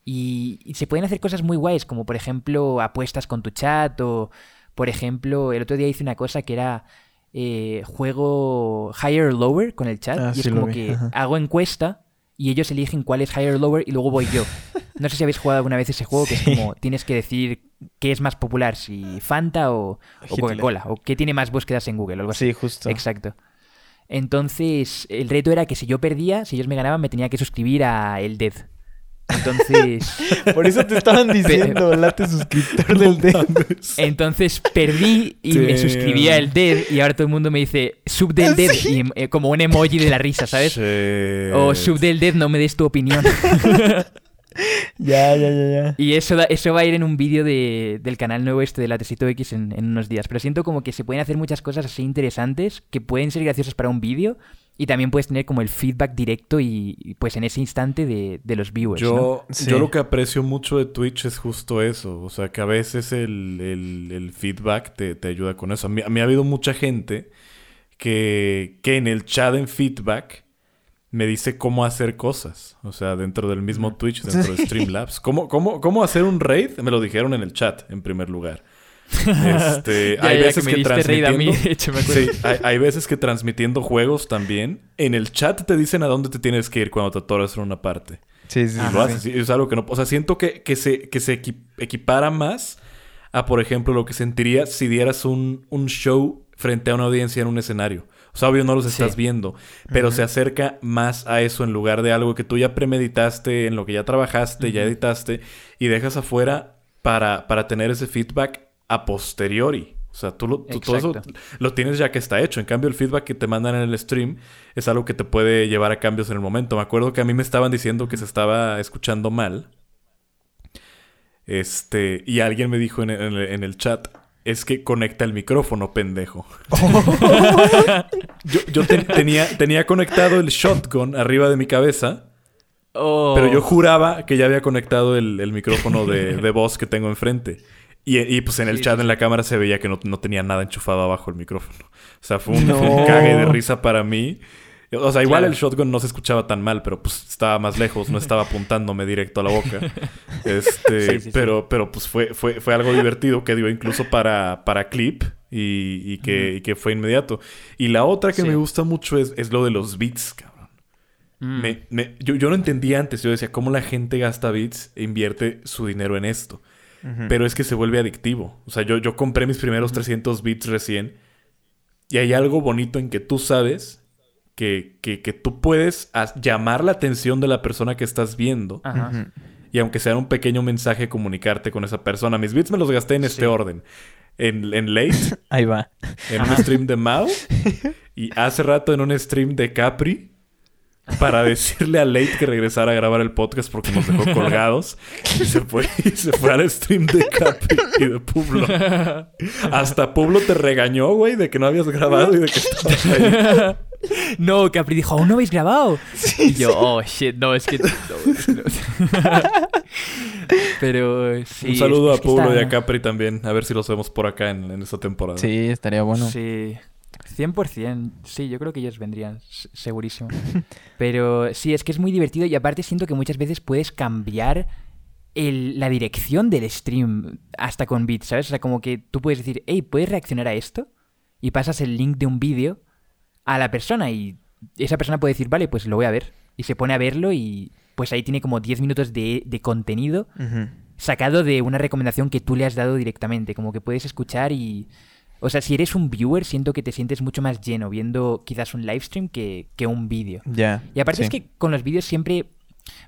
Y, y se pueden hacer cosas muy guays, como por ejemplo apuestas con tu chat o, por ejemplo, el otro día hice una cosa que era eh, juego higher or lower con el chat Ah, y es sí como que ajá. hago encuesta y ellos eligen cuál es higher or lower y luego voy yo. [LAUGHS] No sé si habéis jugado alguna vez ese juego que es como tienes que decir qué es más popular, si Fanta o, o. Coca-Cola, o qué tiene más búsquedas en Google o algo así. Sí, justo. Exacto. Entonces, el reto era que si yo perdía, si ellos me ganaban, me tenía que suscribir a El Dead. Entonces, [LAUGHS] Por eso te estaban [LAUGHS] diciendo, late suscriptor del D. entonces perdí y me suscribí a El Dead y ahora todo el mundo me dice sub del Dead y eh, como un emoji de la risa, ¿sabes? Shit. O sub del Dead, no me des tu opinión. [LAUGHS] Ya, ya, ya, ya. Y eso, da- eso va a ir en un vídeo de- del canal nuevo este de Latecito X en, en unos días. Pero siento como que se pueden hacer muchas cosas así interesantes que pueden ser graciosas para un vídeo y también puedes tener como el feedback directo y, y, pues en ese instante de, de los viewers. ¿no? Yo, Sí. yo lo que aprecio mucho de Twitch es justo eso. O sea, que a veces el, el- el feedback te, te ayuda con eso. A mí, a mí ha habido mucha gente que, que en el chat en feedback me dice cómo hacer cosas. O sea, dentro del mismo Twitch, dentro de Streamlabs. ¿Cómo, cómo, ¿Cómo hacer un raid? Me lo dijeron en el chat, en primer lugar. Este, [LAUGHS] Ya, hay ya, veces me que, a mí, transmitiendo... [LAUGHS] hecho, me acuerdo. Sí, hay, hay veces que transmitiendo juegos también, en el chat te dicen a dónde te tienes que ir cuando te atoras en una parte. Sí, sí, Y sí. lo haces. y Es algo que no... O sea, siento que, que se, que se equi- equipara más a, por ejemplo, lo que sentirías si dieras un, un show frente a una audiencia en un escenario. O sea, obvio no los Sí. estás viendo, pero se acerca más a eso en lugar de algo que tú ya premeditaste, en lo que ya trabajaste, ya editaste, y dejas afuera para, para tener ese feedback a posteriori. O sea, tú, lo, tú todo eso lo tienes ya que está hecho. En cambio, el feedback que te mandan en el stream es algo que te puede llevar a cambios en el momento. Me acuerdo que a mí me estaban diciendo que se estaba escuchando mal. Este, y alguien me dijo en el- en el chat, es que conecta el micrófono, pendejo. [LAUGHS] yo yo te- tenía, tenía conectado el shotgun arriba de mi cabeza, Oh. pero yo juraba que ya había conectado el, el micrófono de, de voz que tengo enfrente. Y, y, pues en el Sí, chat, sí, en la cámara, se veía que no, no tenía nada enchufado abajo el micrófono. O sea, fue un, fue un No. cague de risa para mí. O sea, igual Claro. el shotgun no se escuchaba tan mal, pero pues estaba más lejos, no estaba apuntándome directo a la boca. [LAUGHS] Este, Sí, sí, sí. pero, pero pues fue, fue, fue algo divertido que dio incluso para, para clip y, y que, y que fue inmediato. Y la otra que me gusta mucho es, es lo de los beats, cabrón. Mm. Me- me- yo, yo no entendía antes, yo decía, ¿cómo la gente gasta bits e invierte su dinero en esto? Pero es que se vuelve adictivo. O sea, yo, yo compré mis primeros 300 bits recién y hay algo bonito en que tú sabes que, que, que tú puedes llamar la atención de la persona que estás viendo Ajá. Y aunque sea un pequeño mensaje, comunicarte con esa persona. Mis bits me los gasté en este orden. En, en Late, [LAUGHS] Ahí va. en un stream de Mao [LAUGHS] y hace rato en un stream de Capri para decirle a Late que regresara a grabar el podcast porque nos dejó colgados y se fue, y se fue al stream de Capri y de Publo. Hasta Publo te regañó, güey, de que no habías grabado y de que estabas ahí. No, Capri dijo, ¿aún no habéis grabado? y yo, oh, shit, no, es que... no, es que no". [LAUGHS] Pero sí. Un saludo es a Publo está- y a Capri también. A ver si los vemos por acá en, en esta temporada. Sí, estaría bueno. Sí, 100%. Sí, yo creo que ellos vendrían, segurísimo. [LAUGHS] Pero sí, es que es muy divertido y aparte siento que muchas veces puedes cambiar el- la dirección del stream hasta con bits, ¿sabes? O sea, como que tú puedes decir, hey, ¿puedes reaccionar a esto? Y pasas el link de un vídeo a la persona y esa persona puede decir, vale, pues lo voy a ver. Y se pone a verlo y pues ahí tiene como 10 minutos de, de contenido sacado de una recomendación que tú le has dado directamente, como que puedes escuchar y... O sea, si eres un viewer, siento que te sientes mucho más lleno viendo quizás un live stream que, que un vídeo. Ya. Y aparte sí. es que con los vídeos siempre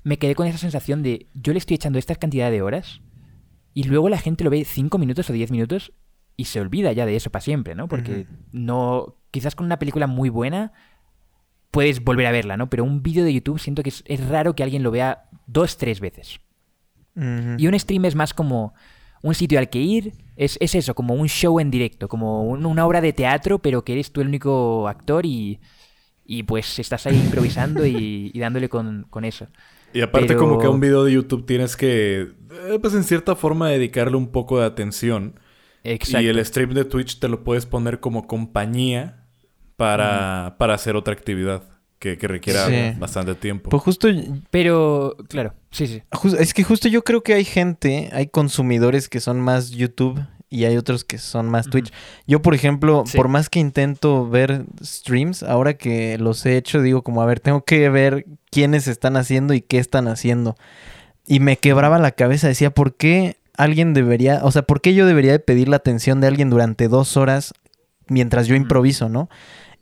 me quedé con esa sensación de yo le estoy echando esta cantidad de horas y luego la gente lo ve 5 minutos o 10 minutos y se olvida ya de eso para siempre, ¿no? Porque no... Quizás con una película muy buena puedes volver a verla, ¿no? Pero un vídeo de YouTube siento que es, es raro que alguien lo vea dos, tres veces. Y un stream es más como un sitio al que ir, es, es eso, como un show en directo, como un- una obra de teatro, pero que eres tú el único actor y, y pues estás ahí improvisando y, y dándole con, con eso. Y aparte Pero- como que a un video de YouTube tienes que, eh, pues en cierta forma, dedicarle un poco de atención. Exacto. Y el stream de Twitch te lo puedes poner como compañía para, para hacer otra actividad que, que requiera Sí. bastante tiempo. Pues justo, Pero, claro, sí, sí. es que justo yo creo que hay gente, hay consumidores que son más YouTube y hay otros que son más Twitch. Yo, por ejemplo, Sí. por más que intento ver streams, ahora que los he hecho, digo como, a ver, tengo que ver quiénes están haciendo y qué están haciendo. Y me quebraba la cabeza, decía, ¿por qué alguien debería, o sea, por qué yo debería de pedir la atención de alguien durante dos horas mientras yo improviso, ¿no?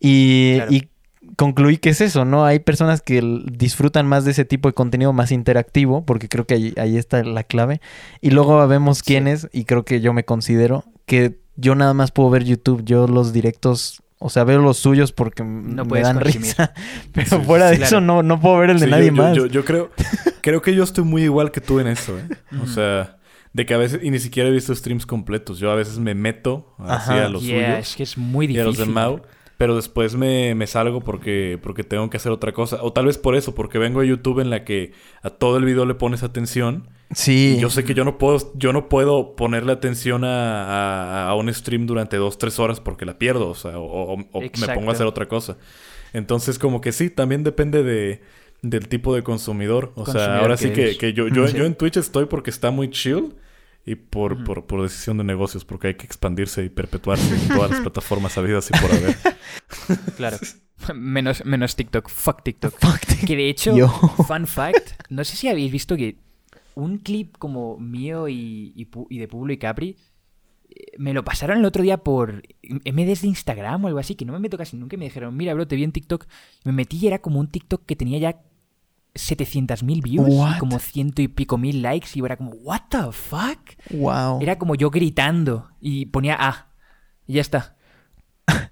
Y, Claro. y concluí que es eso, ¿no? Hay personas que disfrutan más de ese tipo de contenido más interactivo, porque creo que ahí, ahí está la clave. Y luego vemos quiénes, y creo que yo me considero que yo nada más puedo ver YouTube, yo los directos, o sea, veo los suyos porque No me dan consumir. risa. [LAUGHS] Pero Sí, fuera de eso no, no puedo ver el de Sí, nadie yo, yo- más. Yo, yo creo, [LAUGHS] creo que yo estoy muy igual que tú en eso, ¿eh? O sea, de que a veces, y ni siquiera he visto streams completos. Yo a veces me meto así Ajá. a los Yeah, suyos es que es muy y a difícil. los de Mau. Pero después me, me salgo porque, porque tengo que hacer otra cosa. O tal vez por eso, porque vengo de YouTube en la que a todo el video le pones atención. sí. Y yo sé que yo no puedo, yo no puedo ponerle atención a, a- a un stream durante dos, tres horas porque la pierdo. O sea, o, o- o me pongo a hacer otra cosa. Entonces, como que sí, también depende de, del tipo de consumidor. O sea, ahora que sí que, que yo, yo, Sí. yo en Twitch estoy porque está muy chill. Y por, por, por decisión de negocios, porque hay que expandirse y perpetuarse en todas las [LAUGHS] plataformas habidas y por haber. [LAUGHS] Claro. menos, menos TikTok. Fuck TikTok. [LAUGHS] Fuck, Que de hecho, Yo. fun fact, no sé si habéis visto que un clip como mío y, y de Pablo y Capri eh, me lo pasaron el otro día por MDs de Instagram o algo así, que no me meto casi nunca y me dijeron, mira, bro, te vi en TikTok. Me metí y era como un TikTok que tenía ya 700.000 views What? y como ciento y pico mil likes y yo era como, what the fuck? Wow. Era como yo gritando y ponía A. Y ya está. [LAUGHS]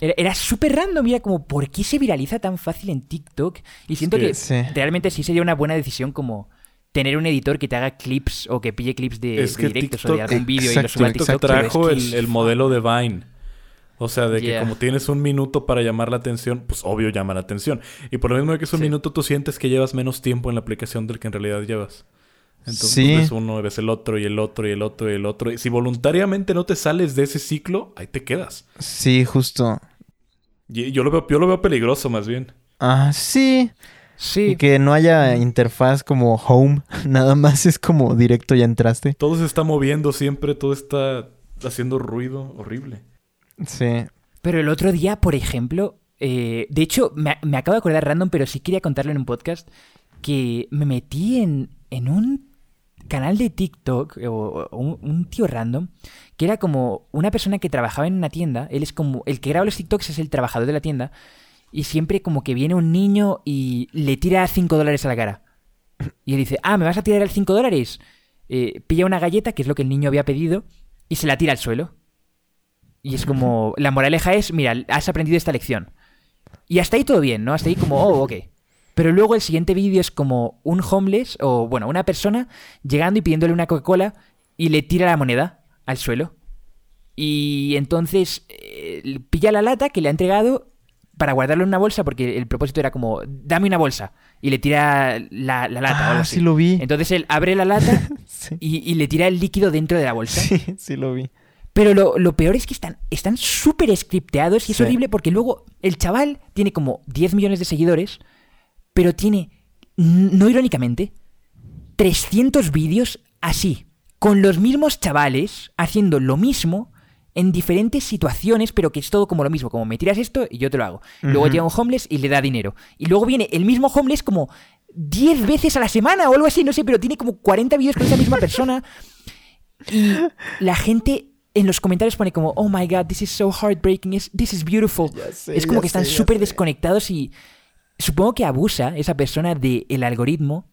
Era, era súper random. Mira, como, ¿por qué se viraliza tan fácil en TikTok? Y siento que- que Sí. realmente sí sería una buena decisión como tener un editor que te haga clips o que pille clips de, directos o de algún vídeo y lo suba a TikTok. trajo el modelo de Vine. O sea, de que Yeah. como tienes un minuto para llamar la atención, pues obvio llama la atención. Y por lo mismo de que es un Sí. minuto, tú sientes que llevas menos tiempo en la aplicación del que en realidad llevas. Entonces Sí. pues, ves uno, ves el otro, y el otro, y el otro, y el otro. Y si voluntariamente no te sales de ese ciclo, ahí te quedas. Sí, justo. Y yo lo veo, yo lo veo peligroso más bien. Ah, sí. Sí, Y que no haya interfaz como home, [LAUGHS] nada más es como directo ya entraste. Todo se está moviendo siempre, todo está haciendo ruido horrible. Sí. Pero el otro día, por ejemplo, eh, de hecho, me, me acabo de acordar random, pero sí quería contarlo en un podcast, que me metí en, en un canal de TikTok, o, un tío random, que era como una persona que trabajaba en una tienda, él es como, el que graba los TikToks es el trabajador de la tienda, y siempre como que viene un niño y le tira 5 dólares a la cara. Y él dice, ah, ¿me vas a tirar el 5 dólares? Eh, pilla una galleta, que es lo que el niño había pedido, y se la tira al suelo. Y es como, la moraleja es, mira, has aprendido esta lección. Y hasta ahí todo bien, ¿no? Hasta ahí como, oh, ok. Pero luego el siguiente vídeo es como un homeless, o bueno, una persona llegando y pidiéndole una Coca-Cola y le tira la moneda al suelo. Y entonces eh, pilla la lata que le ha entregado para guardarlo en una bolsa, porque el propósito era como, dame una bolsa. Y le tira la, la lata o algo Ah, así. sí lo vi. Entonces él abre la lata [LAUGHS] Sí. y, y le tira el líquido dentro de la bolsa. Sí, sí lo vi. Pero lo, lo peor es que están están súper scripteados y es Sí. horrible porque luego el chaval tiene como 10 millones de seguidores, pero tiene, no irónicamente, 300 vídeos así, con los mismos chavales haciendo lo mismo en diferentes situaciones, pero que es todo como lo mismo, como me tiras esto y yo te lo hago. Luego llega un homeless y le da dinero. Y luego viene el mismo homeless como 10 veces a la semana o algo así, no sé, pero tiene como 40 vídeos con esa misma persona. Y la gente en los comentarios pone como, oh my god, this is so heartbreaking, this is beautiful. Sé, es como que están súper desconectados y supongo que abusa esa persona del algoritmo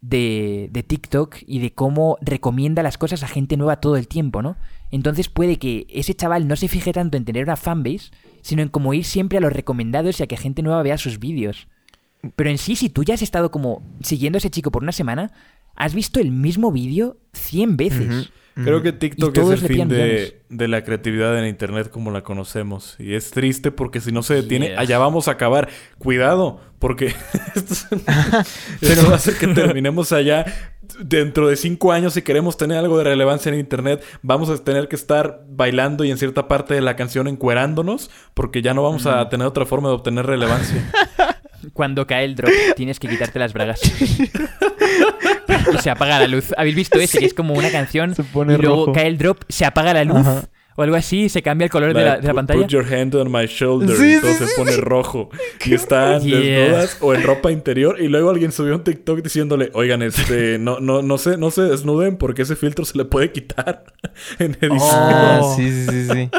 de, de TikTok y de cómo recomienda las cosas a gente nueva todo el tiempo, ¿no? Entonces puede que ese chaval no se fije tanto en tener una fanbase, sino en como ir siempre a los recomendados y a que gente nueva vea sus vídeos. Pero en sí, si tú ya has estado como siguiendo a ese chico por una semana, has visto el mismo vídeo 100 veces. Creo que TikTok es el fin de, de la creatividad en Internet como la conocemos. Y es triste porque si no se detiene, Yeah. allá vamos a acabar. Cuidado, porque [LAUGHS] esto, [LAUGHS] esto va a hacer que terminemos allá. Dentro de cinco años, si queremos tener algo de relevancia en Internet, vamos a tener que estar bailando y en cierta parte de la canción encuerándonos, porque ya no vamos a tener otra forma de obtener relevancia. [LAUGHS] Cuando cae el drop, tienes que quitarte las bragas. Y se apaga la luz. ¿Habéis visto [LAUGHS] ese? Que es como una canción Se pone y luego rojo. cae el drop, se apaga la luz. Ajá. O algo así, se cambia el color de la, Like, de la put- pantalla. Put your hand on my shoulder. Sí, y todo sí, se sí, pone rojo. [LAUGHS] Y están Yeah. desnudas o en ropa interior. Y luego alguien subió un TikTok diciéndole, oigan, este, [LAUGHS] no, no, no se, no se desnuden porque ese filtro se le puede quitar en edición. Ah, Oh. sí, sí, sí, sí.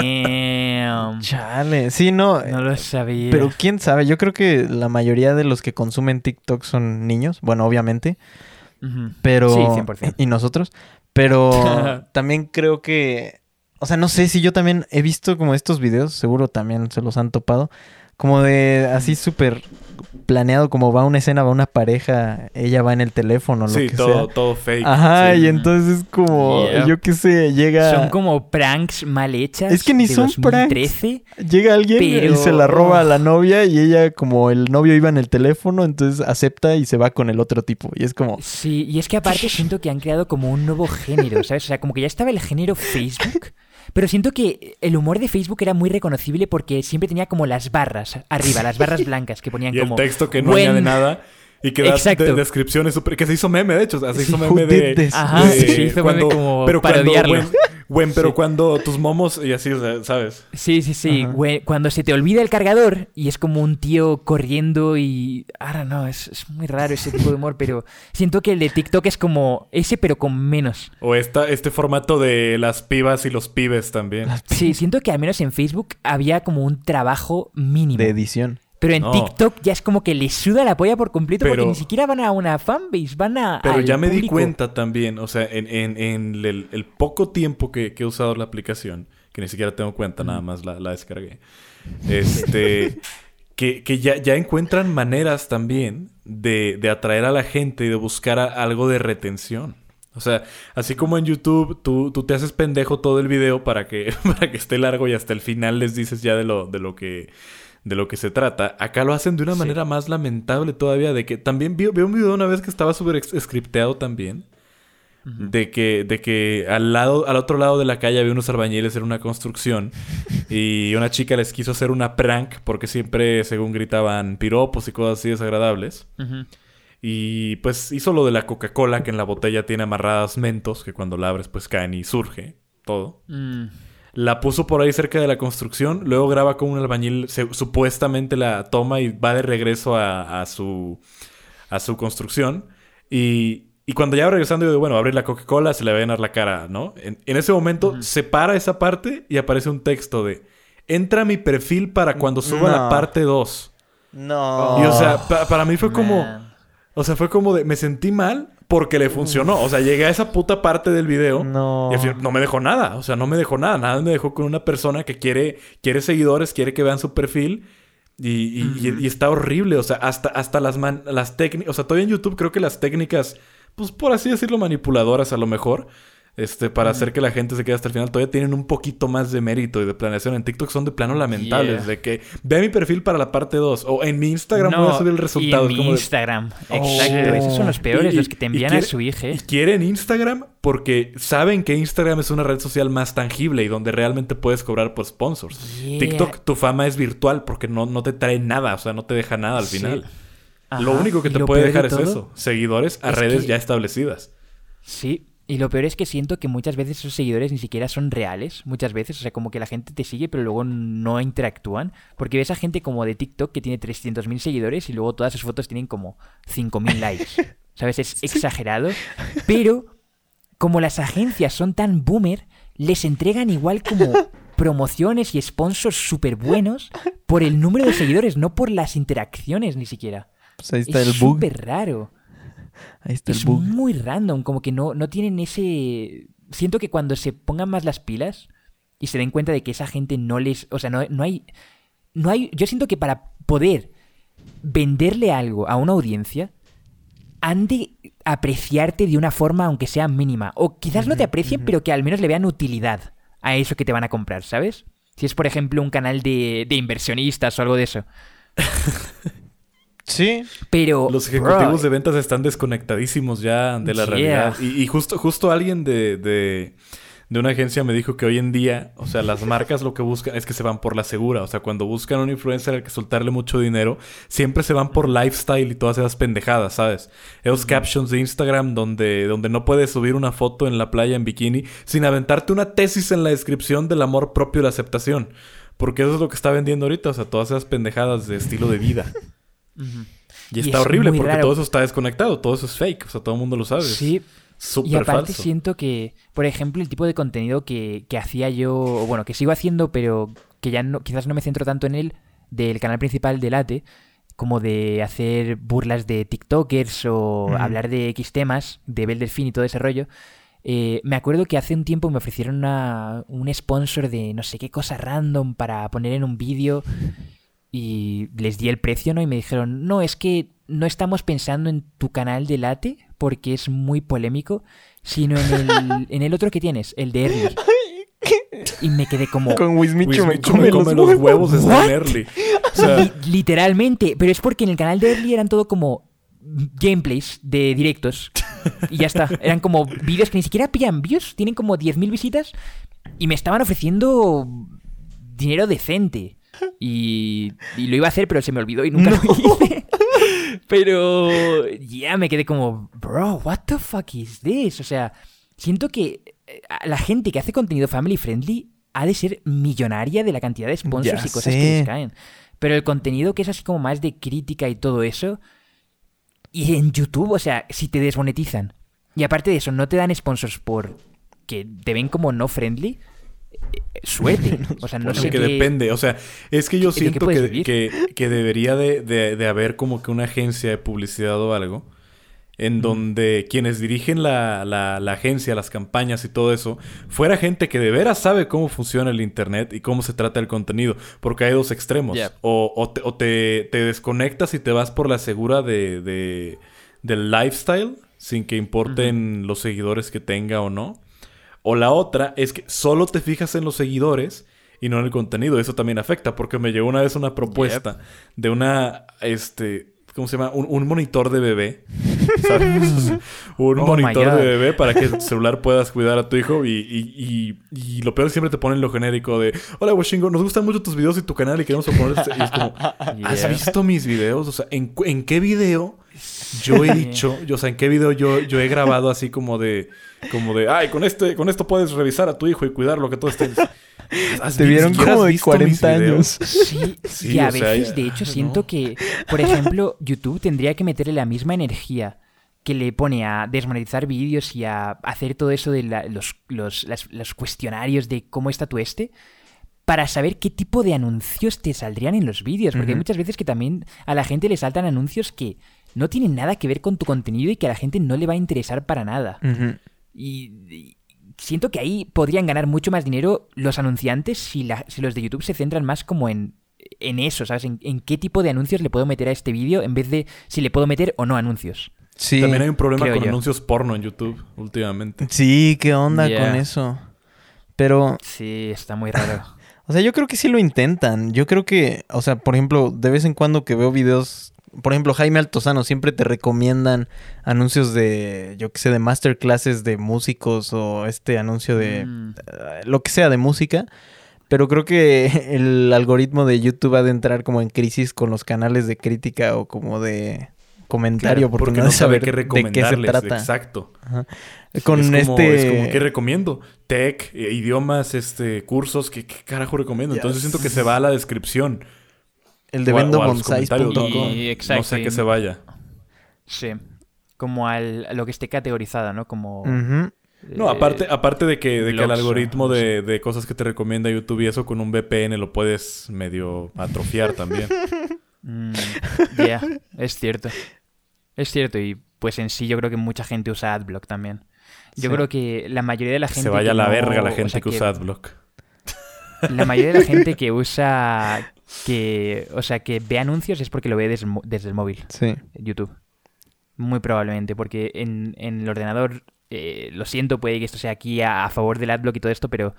Damn. Chale. Sí, no. No lo sabía. Pero quién sabe, yo creo que la mayoría de los que consumen TikTok son niños. Bueno, obviamente. Pero. Sí, 100%. Y nosotros. Pero [LAUGHS] también creo que. O sea, no sé si yo también he visto como estos videos, seguro también se los han topado. Como de así súper planeado, como va una escena, va una pareja, ella va en el teléfono, lo Sí, que todo, sea. todo fake. Ajá, sí. y entonces es como, Yeah. yo qué sé, llega. Son como pranks mal hechas. Es que ni de son pranks. 2013. Llega alguien Pero- y se la roba a la novia y ella como el novio iba en el teléfono, entonces acepta y se va con el otro tipo. Y es como, Sí, y es que aparte siento que han creado como un nuevo género, ¿sabes? O sea, como que ya estaba el género Facebook, pero siento que el humor de Facebook era muy reconocible porque siempre tenía como las barras arriba, las barras [LAUGHS] blancas que ponían Y el como... texto que no "When-" añade nada. Y que da de- descripciones súper... Que se hizo meme, de hecho. O sea, se hizo meme de... Ajá, de sí, se hizo meme como pero cuando... parodiarlo. When, when, pero Sí. cuando tus momos... Y así, o sea, ¿sabes? Sí, sí, sí. Güey, cuando se te olvida el cargador y es como un tío corriendo y... Ahora no, es, es muy raro ese tipo de humor, pero siento que el de TikTok es como ese, pero con menos. O esta, este formato de las pibas y los pibes también. Sí, siento que al menos en Facebook había como un trabajo mínimo. de edición. Pero en No. TikTok ya es como que les suda la polla por completo porque ni siquiera van a una fanbase, van a. Pero ya me di cuenta también, o sea, en, en- en el, el poco tiempo que, que he usado la aplicación, que ni siquiera tengo cuenta, nada más la, la descargué, este, [LAUGHS] que, que ya, ya encuentran maneras también de, de atraer a la gente y de buscar a- algo de retención. O sea, así como en YouTube tú, tú te haces pendejo todo el video para que, [LAUGHS] para que esté largo y hasta el final les dices ya de lo, de lo que de lo que se trata. Acá lo hacen de una Sí. manera más lamentable todavía. De que también vi, vi un video una vez que estaba súper scripteado también. De que, de que al lado, al otro lado de la calle había unos albañiles en una construcción. [LAUGHS] y una chica les quiso hacer una prank. Porque siempre, según gritaban, piropos y cosas así desagradables. Y pues hizo lo de la Coca-Cola, que en la botella tiene amarradas mentos, que cuando la abres pues caen y surge todo. Mm. La puso por ahí cerca de la construcción, luego graba con un albañil, se- supuestamente la toma y va de regreso a, a su, a su construcción. Y, y cuando ya va regresando, yo digo, bueno, abre la Coca-Cola, se le va a llenar la cara, ¿no? En, en ese momento se para esa parte y aparece un texto de, entra a mi perfil para cuando suba la parte 2. No. Y o sea, pa- para mí fue como... Man. O sea, fue como de... Me sentí mal porque le funcionó. O sea, llegué a esa puta parte del video. No. Y al final no me dejó nada. O sea, no me dejó nada. Nada me dejó con una persona que quiere, quiere seguidores, quiere que vean su perfil. Y, y- y- y está horrible. O sea, hasta, hasta las, man- las técnicas... O sea, todavía en YouTube creo que las técnicas... Pues por así decirlo, manipuladoras a lo mejor. Este, para hacer que la gente se quede hasta el final, todavía tienen un poquito más de mérito y de planeación. En TikTok son de plano lamentables. Yeah. De que ve mi perfil para la parte 2. O en mi Instagram voy a No, subir el resultado. Y en mi de- Instagram. Oh. Exacto. Esos son los peores, Y- los que te envían quiere- a su hija. Y quieren Instagram porque saben que Instagram es una red social más tangible y donde realmente puedes cobrar por sponsors. Yeah. TikTok, tu fama es virtual porque no, no te trae nada, o sea, no te deja nada al Sí. final. Ajá, Lo único que te puede de dejar es eso, seguidores a es redes que- ya establecidas. Sí, y lo peor es que siento que muchas veces esos seguidores ni siquiera son reales, muchas veces, o sea, como que la gente te sigue pero luego no interactúan, porque ves a gente como de TikTok que tiene 300.000 seguidores y luego todas sus fotos tienen como 5.000 likes, [LAUGHS] ¿sabes? Es exagerado, pero como las agencias son tan boomer, les entregan igual como promociones y sponsors súper buenos por el número de seguidores, no por las interacciones ni siquiera. Pues ahí está es el bug. súper raro. Ahí está el es bug. muy random, como que no, no tienen ese... Siento que cuando se pongan más las pilas y se den cuenta de que esa gente no les... O sea, no, no hay... No hay... Yo siento que para poder venderle algo a una audiencia, han de apreciarte de una forma aunque sea mínima. O quizás no te aprecien, pero que al menos le vean utilidad a eso que te van a comprar, ¿sabes? Si es, por ejemplo, un canal de, de inversionistas o algo de eso. [LAUGHS] Sí. Pero... Los ejecutivos bro, de ventas están desconectadísimos ya de la Yeah. realidad. Y, y justo, justo alguien de, de, de una agencia me dijo que hoy en día, o sea, las marcas lo que buscan es que se van por la segura. O sea, cuando buscan un influencer al que soltarle mucho dinero, siempre se van por lifestyle y todas esas pendejadas, ¿sabes? Esos captions de Instagram donde, donde no puedes subir una foto en la playa en bikini sin aventarte una tesis en la descripción del amor propio y la aceptación. Porque eso es lo que está vendiendo ahorita, o sea, todas esas pendejadas de estilo de vida. [LAUGHS] Y Y está es horrible porque raro. todo eso está desconectado, todo eso es fake, o sea, todo el mundo lo sabe. Sí, Y aparte falso. siento que, por ejemplo, el tipo de contenido que, que hacía yo, o bueno, que sigo haciendo, pero que ya no, quizás no me centro tanto en él, del canal principal de Late, como de hacer burlas de TikTokers o hablar de X temas, de Bel Delfín y todo ese rollo. eh, me acuerdo que hace un tiempo me ofrecieron una- un sponsor de no sé qué cosa random para poner en un vídeo y les di el precio, ¿no? Y me dijeron, no, es que no estamos pensando en tu canal de late porque es muy polémico, sino en el, [LAUGHS] en el otro que tienes, el de Early. Y me quedé como... Con Wismichu me Wismichu come, los huevos. de Stan Early. [LAUGHS] O sea, Li- literalmente, pero es porque en el canal de Early eran todo como gameplays de directos. Y ya está. Eran como vídeos que ni siquiera pillan views, tienen como 10.000 visitas y me estaban ofreciendo dinero decente. Y, y lo iba a hacer, pero se me olvidó y nunca lo hice. [LAUGHS] Pero ya me quedé como, bro, what the fuck is this? O sea, siento que eh, la gente que hace contenido family friendly ha de ser millonaria de la cantidad de sponsors Ya y cosas sé. que les caen. Pero el contenido que es así como más de crítica y todo eso. Y en YouTube, o sea, si te desmonetizan. Y aparte de eso, no te dan sponsors por que te ven como no friendly. Suerte. [LAUGHS] O sea, no Bueno, sé que qué- depende. O sea, es que yo ¿De qué siento que, que, que debería de, de- de haber como que una agencia de publicidad o algo. En donde quienes dirigen la, la- la agencia, las campañas y todo eso, fuera gente que de veras sabe cómo funciona el Internet y cómo se trata el contenido. Porque hay dos extremos. O, o te, o te- te desconectas y te vas por la segura de, de- del lifestyle, sin que importen los seguidores que tenga o no. O la otra es que solo te fijas en los seguidores y no en el contenido. Eso también afecta, porque me llegó una vez una propuesta de una, este, ¿cómo se llama? Un, un monitor de bebé. [LAUGHS] ¿Sabes? un Oh monitor de bebé para que el [LAUGHS] celular puedas cuidar a tu hijo. Y, y, y, y lo peor es que siempre te ponen lo genérico de: Hola, Washingo, nos gustan mucho tus videos y tu canal y queremos poner. este-". Y es como: [LAUGHS] ¿Has visto mis videos? O sea, ¿en, en qué video yo he dicho, yo, o sea, en qué video yo, yo he grabado así como de, como de, ay, con este, con esto puedes revisar a tu hijo y cuidar lo que todo esté. [LAUGHS] ¿Has Te vi- vieron como de visto mis 40 videos? años. Sí, Sí, y a sea, veces, de hecho, no. siento que, por ejemplo, YouTube tendría que meterle la misma energía que le pone a desmonetizar vídeos y a hacer todo eso de la- los, los, las- los cuestionarios de cómo está tu este, para saber qué tipo de anuncios te saldrían en los vídeos. Porque hay muchas veces que también a la gente le saltan anuncios que no tienen nada que ver con tu contenido y que a la gente no le va a interesar para nada. Y, y siento que ahí podrían ganar mucho más dinero los anunciantes si, la- si los de YouTube se centran más como en, en eso, ¿sabes? En, en qué tipo de anuncios le puedo meter a este vídeo en vez de si le puedo meter o no anuncios. Sí. También hay un problema con yo. anuncios porno en YouTube últimamente. Sí, qué onda Yeah. con eso. Pero, Sí, está muy raro. [LAUGHS] o sea, yo creo que sí lo intentan. Yo creo que, o sea, por ejemplo, de vez en cuando que veo videos, por ejemplo, Jaime Altozano siempre te recomiendan anuncios de, yo qué sé, de masterclasses de músicos o este anuncio de Mm. eh, lo que sea de música. Pero creo que [LAUGHS] el algoritmo de YouTube ha de entrar como en crisis con los canales de crítica o como de comentario Claro, porque, no, sabe qué de qué se trata. Exacto. Con es como, este es como, ¿qué recomiendo? Tech, eh, idiomas, este, cursos, ¿qué, qué carajo recomiendo? Entonces siento que se va a la descripción. El de vendobonsais.com. No exacto, sé que se vaya. Sí. Como al, a lo que esté categorizado, ¿no? Como... No, eh, aparte, aparte de que, de que el algoritmo de, de cosas que te recomienda YouTube y eso con un VPN lo puedes medio atrofiar también. [LAUGHS] mm, Ya, es cierto. Es cierto y pues en sí yo creo que mucha gente usa AdBlock también. Yo Sí. creo que la mayoría de la gente Se vaya a la no- verga la o gente sea, que usa Adblock. La mayoría de la gente que usa que, o sea, que ve anuncios es porque lo ve desde, el mo- desde el móvil, Sí. YouTube. Muy probablemente, porque en, en el ordenador, eh, lo siento, puede que esto sea aquí a, a favor del adblock y todo esto, pero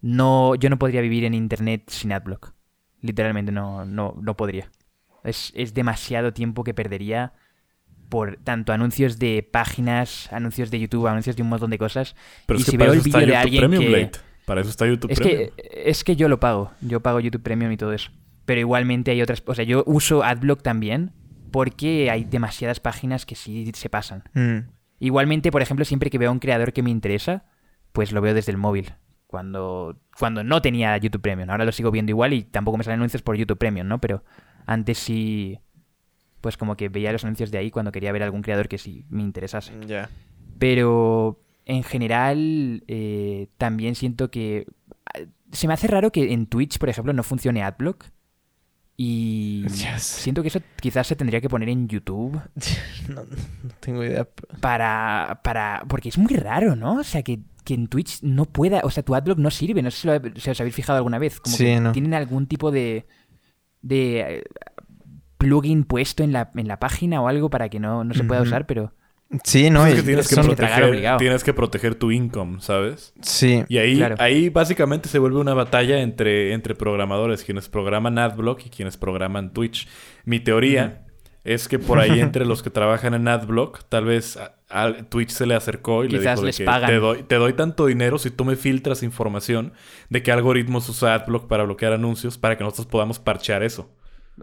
no, yo no podría vivir en internet sin adblock. Literalmente no, no, no podría. Es, es demasiado tiempo que perdería por tanto anuncios de páginas, anuncios de YouTube, anuncios de un montón de cosas. Pero y es que si veo el vídeo de YouTube alguien Premium, que... Late. Para eso está YouTube Es Premium. que, es que yo lo pago. Yo pago YouTube Premium y todo eso. Pero igualmente hay otras... O sea, yo uso AdBlock también porque hay demasiadas páginas que sí se pasan. Mm. Igualmente, por ejemplo, siempre que veo a un creador que me interesa, pues lo veo desde el móvil. Cuando, cuando no tenía YouTube Premium. Ahora lo sigo viendo igual y tampoco me salen anuncios por YouTube Premium, ¿no? Pero antes sí... Pues como que veía los anuncios de ahí cuando quería ver algún creador que sí me interesase. Ya. Pero en general eh, también siento que ah, se me hace raro que en Twitch, por ejemplo, no funcione AdBlock. Y Yes. siento que eso quizás se tendría que poner en YouTube [LAUGHS] No, no tengo idea. para, para... Porque es muy raro, ¿no? O sea, que, que en Twitch no pueda... O sea, tu AdBlock no sirve. No sé si, lo, si os habéis fijado alguna vez. Como Sí, que no. tienen algún tipo de... de eh, plugin puesto en la, en la página o algo para que no, no se pueda usar, pero... Sí, no, Pues es y- que tienes que, proteger, tienes que proteger tu income, ¿sabes? sí. Y ahí, Claro. ahí básicamente se vuelve una batalla entre, entre programadores, quienes programan AdBlock y quienes programan Twitch. Mi teoría es que por ahí entre [LAUGHS] los que trabajan en AdBlock, tal vez a, a Twitch se le acercó y le dijo les que pagan. te doy, te doy tanto dinero si tú me filtras información de qué algoritmos usa AdBlock para bloquear anuncios para que nosotros podamos parchear eso.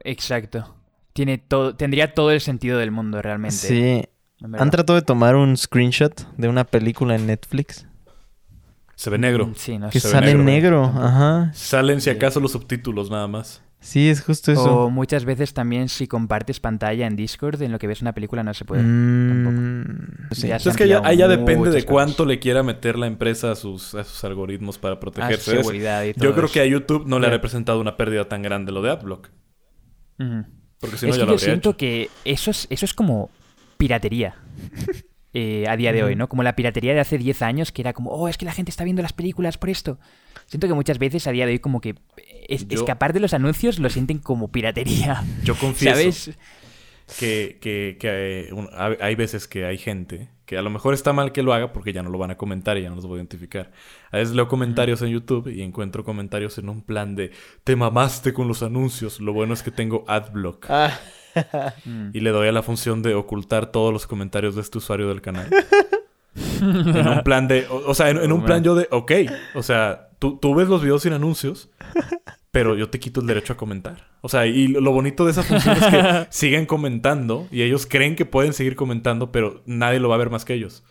Exacto. Tiene todo, tendría todo el sentido del mundo realmente. Sí. ¿Han tratado de tomar un screenshot de una película en Netflix? Se ve negro. Mm, Sí, no Que sé. ve sale negro, negro, ajá. Salen si acaso los subtítulos nada más. Sí, es justo eso. O muchas veces también si compartes pantalla en Discord en lo que ves una película no se puede. Mm, sí. Ya Pues se es que ya, ya depende de cuánto cosas. le quiera meter la empresa a sus, a sus algoritmos para protegerse. eso. seguridad y todo Yo creo eso. que a YouTube no le ha representado una pérdida tan grande lo de AdBlock. Porque si no, es ya que lo yo habría siento hecho. que eso es, eso es como piratería. [LAUGHS] eh, a día de hoy, ¿no? Como la piratería de hace 10 años, que era como, oh, es que la gente está viendo las películas por esto. Siento que muchas veces a día de hoy como que es- Yo- escapar de los anuncios lo sienten como piratería. Yo [LAUGHS] confieso ¿Sabes? que, que, que, eh, hay hay veces que hay gente que a lo mejor está mal que lo haga porque ya no lo van a comentar y ya no los voy a identificar. A veces leo comentarios en YouTube y encuentro comentarios en un plan de te mamaste con los anuncios. Lo bueno es que tengo AdBlock. Ah. [LAUGHS] Y le doy a la función de ocultar todos los comentarios de este usuario del canal. [LAUGHS] en un plan de... O, o sea, en, en un plan yo de... Ok, o sea, tú, tú ves los videos sin anuncios, pero yo te quito el derecho a comentar. O sea, y lo, bonito de esa función es que [LAUGHS] siguen comentando y ellos creen que pueden seguir comentando, pero nadie lo va a ver más que ellos.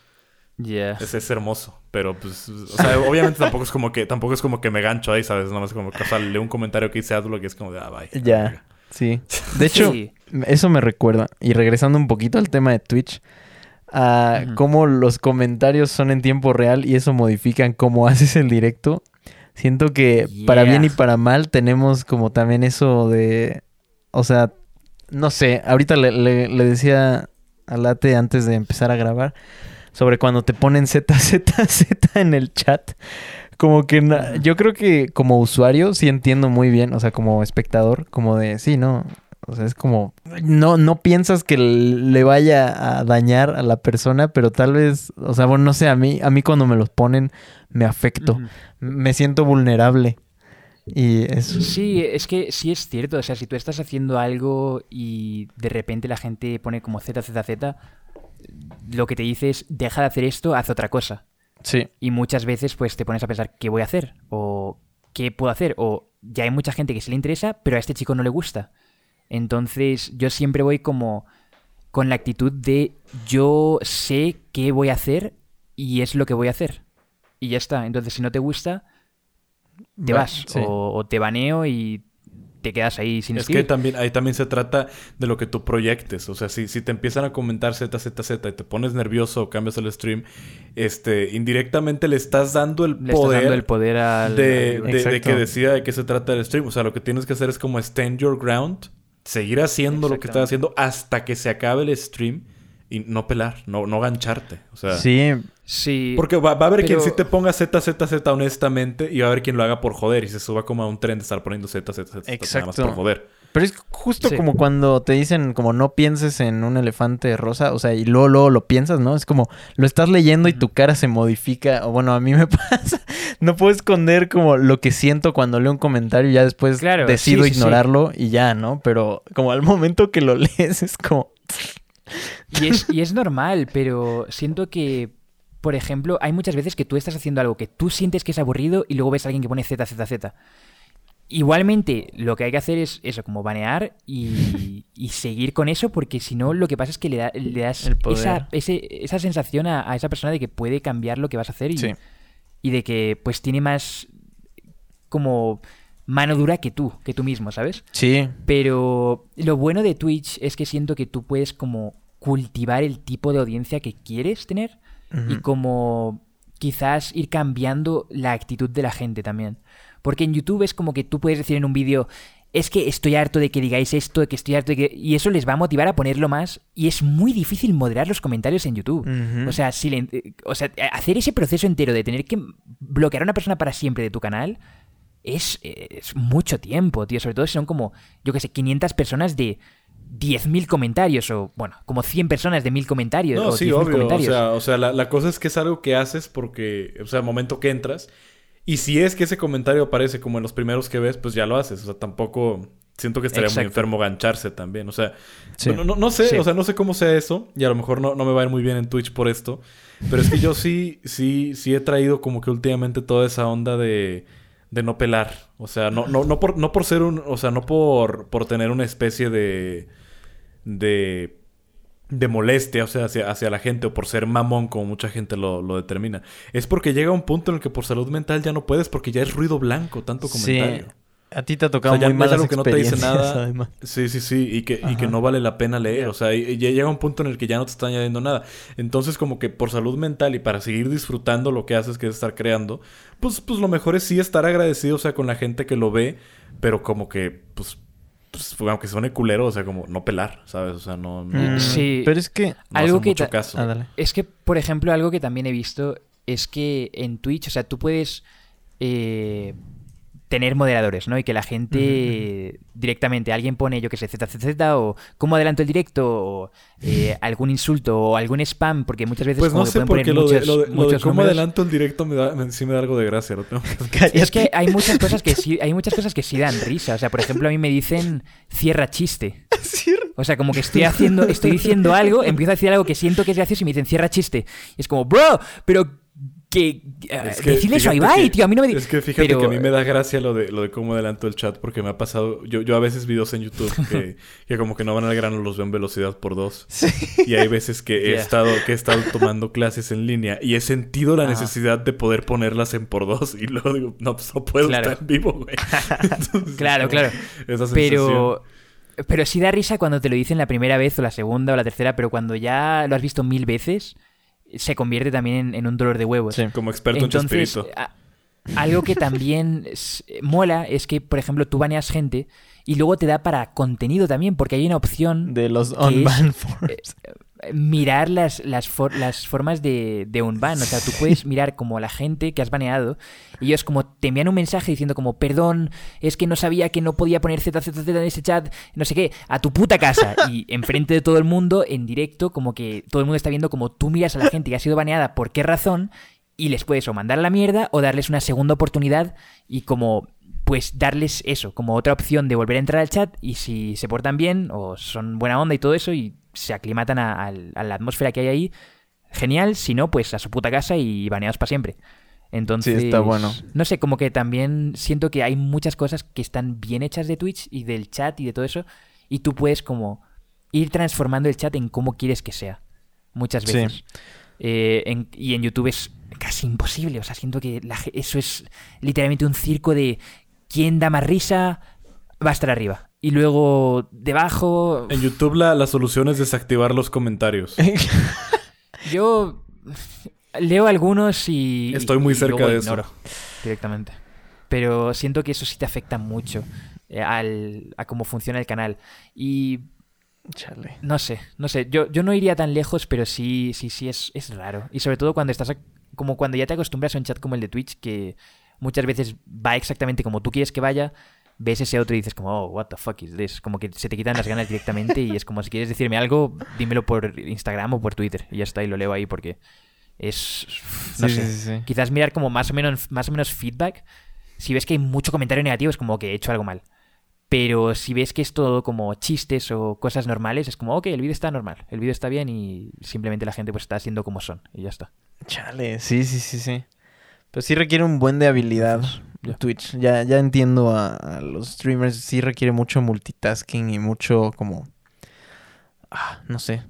Ya. Es, es hermoso, pero pues... O sea, obviamente tampoco es como que... Tampoco es como que me gancho ahí, ¿sabes? Nada más como que... O sea, leo un comentario que dice AdBlock y es como de... Ah, bye. ya, sí. [LAUGHS] De hecho, Sí. eso me recuerda, y regresando un poquito al tema de Twitch, a cómo los comentarios son en tiempo real y eso modifican cómo [LAUGHS] haces el directo. Siento que para bien y para mal tenemos como también eso de, o sea, no sé, ahorita le, le- le decía a Late antes de empezar a grabar sobre cuando te ponen ZZZ [LAUGHS] en el chat. Como que na- yo creo que como usuario sí entiendo muy bien, o sea, como espectador, como de, sí, no, o sea, es como, no, no piensas que le vaya a dañar a la persona, pero tal vez, o sea, bueno, no sé, a mí, a mí cuando me los ponen me afecto, me siento vulnerable. Y eso. Sí, es que sí es cierto. O sea, si tú estás haciendo algo y de repente la gente pone como ZZZ, lo que te dice es deja de hacer esto, haz otra cosa. Sí. Y muchas veces pues te pones a pensar qué voy a hacer o qué puedo hacer o ya hay mucha gente que se le interesa, pero a este chico no le gusta. Entonces yo siempre voy como con la actitud de yo sé qué voy a hacer y es lo que voy a hacer. Y ya está. Entonces si no te gusta, te Va- vas sí. o, o te baneo y te quedas ahí sin Es que también, ahí también se trata de lo que tú proyectes. O sea, si, si te empiezan a comentar ZZZ y te pones nervioso o cambias el stream, este, indirectamente le estás dando el Le estás poder, dando el poder al... de, al- de- de que decida de qué se trata el stream. O sea, lo que tienes que hacer es como stand your ground, seguir haciendo lo que estás haciendo hasta que se acabe el stream y no pelar, no, no gancharte. O sea, Sí, Sí. porque va, va a haber quien Pero- sí te ponga ZZZ honestamente y va a haber quien lo haga por joder y se suba como a un tren de estar poniendo ZZZ nada más Exacto. por joder. Pero es justo Sí. como cuando te dicen como no pienses en un elefante rosa, o sea, y luego, luego lo piensas, ¿no? Es como lo estás leyendo y tu cara se modifica, o bueno, a mí me [LAUGHS] pasa, no puedo esconder como lo que siento cuando leo un comentario y ya después Claro, decido sí, sí, sí. ignorarlo y ya, ¿no? Pero como al momento que lo [LAUGHS] lees es como... Y es, y es normal, pero siento que, por ejemplo, hay muchas veces que tú estás haciendo algo que tú sientes que es aburrido y luego ves a alguien que pone ZZZ. Igualmente, lo que hay que hacer es eso, como banear y, [LAUGHS] y seguir con eso, porque si no, lo que pasa es que le, da- le das esa, ese- esa sensación a, a esa persona de que puede cambiar lo que vas a hacer y, Sí. y de que pues tiene más como mano dura que tú, que tú mismo, ¿sabes? Sí, Pero lo bueno de Twitch es que siento que tú puedes como cultivar el tipo de audiencia que quieres tener y como quizás ir cambiando la actitud de la gente también. Porque en YouTube es como que tú puedes decir en un vídeo, es que estoy harto de que digáis esto, de que estoy harto de que... Y eso les va a motivar a ponerlo más. Y es muy difícil moderar los comentarios en YouTube. O sea, silen- eh, o sea, hacer ese proceso entero de tener que bloquear a una persona para siempre de tu canal es, es mucho tiempo, tío. Sobre todo si son como, yo que sé, 500 personas de 10.000 comentarios o, bueno, como 100 personas de 1000 comentarios. No, o sí, 10.000 obvio. O comentarios. sea, o sea la, la cosa es que es algo que haces porque, o sea, momento que entras, y si es que ese comentario aparece como en los primeros que ves, pues ya lo haces. O sea, tampoco siento que estaría muy enfermo gancharse también. O sea, Sí. no, no- no sé, Sí. o sea, no sé cómo sea eso, y a lo mejor no, no me va a ir muy bien en Twitch por esto. Pero es que yo sí, sí, sí he traído como que últimamente toda esa onda de, de no pelar. O sea, no, no, no por, no por ser un, o sea, no por, por tener una especie de, de, de molestia, o sea, hacia, hacia la gente, o por ser mamón, como mucha gente lo, lo determina. Es porque llega un punto en el que por salud mental ya no puedes, porque ya es ruido blanco, tanto Sí. A ti te ha tocado O sea, muy no malas algo que no te dice experiencias, nada. además. Sí, sí, sí. Y que, y que no vale la pena leer. O sea, y, y ya llega un punto en el que ya no te está añadiendo nada. Entonces, como que por salud mental y para seguir disfrutando lo que haces, que es estar creando, pues, pues lo mejor es sí estar agradecido, o sea, con la gente que lo ve, pero como que, pues, pues aunque suene culero, o sea, como no pelar, ¿sabes? O sea, no, no, Mm, no Sí. Pero es que... Algo hace que mucho caso. Ah. Es que, por ejemplo, algo que también he visto es que en Twitch, o sea, tú puedes eh, tener moderadores, ¿no? Y que la gente directamente, alguien pone, yo que sé, ZZZ o cómo adelanto el directo o eh, algún insulto o algún spam, porque muchas veces Pues como no sé, pueden poner porque lo de, muchos, lo de- lo de muchos cómo adelanto el directo me da, me- sí me da algo de gracia. Lo [LAUGHS] tengo que Es que hay muchas cosas que [LAUGHS] sí, hay muchas cosas que sí dan risa. O sea, por ejemplo, a mí me dicen cierra chiste. [LAUGHS] O sea, como que estoy haciendo, estoy diciendo algo, empiezo a decir algo que siento que es gracioso y me dicen cierra chiste. Y es como, bro, pero que, Es eh, que decirle eso a Ibai, que- tío, a mí no me di- Es que fíjate Pero- que a mí me da gracia lo de, lo de cómo adelanto el chat porque me ha pasado... Yo, yo a veces videos en YouTube [LAUGHS] que, que como que no van al grano los veo en velocidad por dos. Y hay veces que he, Yeah. estado, que he estado tomando clases en línea y he sentido la necesidad de poder ponerlas en por dos y luego digo, no, pues no puedo Claro. estar en vivo, güey. [LAUGHS] Entonces, Claro, claro. Esa. Pero, pero sí da risa cuando te lo dicen la primera vez o la segunda o la tercera, pero cuando ya lo has visto mil veces, se convierte también en, en un dolor de huevos. Sí. Como experto Entonces, en Chespirito. a- algo que también es- mola es que, por ejemplo, tú baneas gente y luego te da para contenido también, porque hay una opción De los on-ban forms. eh, mirar las, las, for- las formas de, de un ban. O sea, tú puedes [LAUGHS] mirar como la gente que has baneado y ellos como te envían un mensaje diciendo como, perdón, es que no sabía que no podía poner ZZZ en ese chat, no sé qué, a tu puta casa. [LAUGHS] Y enfrente de todo el mundo, en directo, como que todo el mundo está viendo como tú miras a la gente que ha sido baneada, por qué razón, y les puedes o mandar a la mierda o darles una segunda oportunidad y como pues darles eso, como otra opción de volver a entrar al chat y si se portan bien o son buena onda y todo eso y se aclimatan a, a la atmósfera que hay ahí, genial, si no, pues a su puta casa y baneados para siempre. Entonces, está bueno. no sé, como que también siento que hay muchas cosas que están bien hechas de Twitch y del chat y de todo eso y tú puedes como ir transformando el chat en cómo quieres que sea, muchas Sí. veces. Eh, en- y en YouTube es casi imposible. O sea, siento que la eso es literalmente un circo de quién da más risa va a estar arriba. Y luego debajo. En YouTube la, la solución es desactivar los comentarios. [LAUGHS] Yo leo algunos y. Estoy muy y cerca luego de eso. Directamente. Pero siento que eso sí te afecta mucho eh, al, a cómo funciona el canal. Y Chale. No sé, no sé. Yo, yo no iría tan lejos, pero sí, sí, sí, es, es raro. Y sobre todo cuando estás. a- como cuando ya te acostumbras a un chat como el de Twitch, que muchas veces va exactamente como tú quieres que vaya. Ves ese otro y dices como, oh, what the fuck is this? Como que se te quitan las ganas directamente y es como si quieres decirme algo, dímelo por Instagram o por Twitter. Y ya está, y lo leo ahí porque es... No Sí, sé. sí, sí. Quizás mirar como más o menos, más o menos feedback. Si ves que hay mucho comentario negativo es como que he hecho algo mal. Pero si ves que es todo como chistes o cosas normales, es como, ok, el vídeo está normal, el vídeo está bien y simplemente la gente pues está haciendo como son y ya está. Chale, sí, sí, sí, sí. Pero sí requiere un buen de habilidad Twitch. Ya, ya entiendo a, a los streamers, sí requiere mucho multitasking y mucho como... Ah, no sé.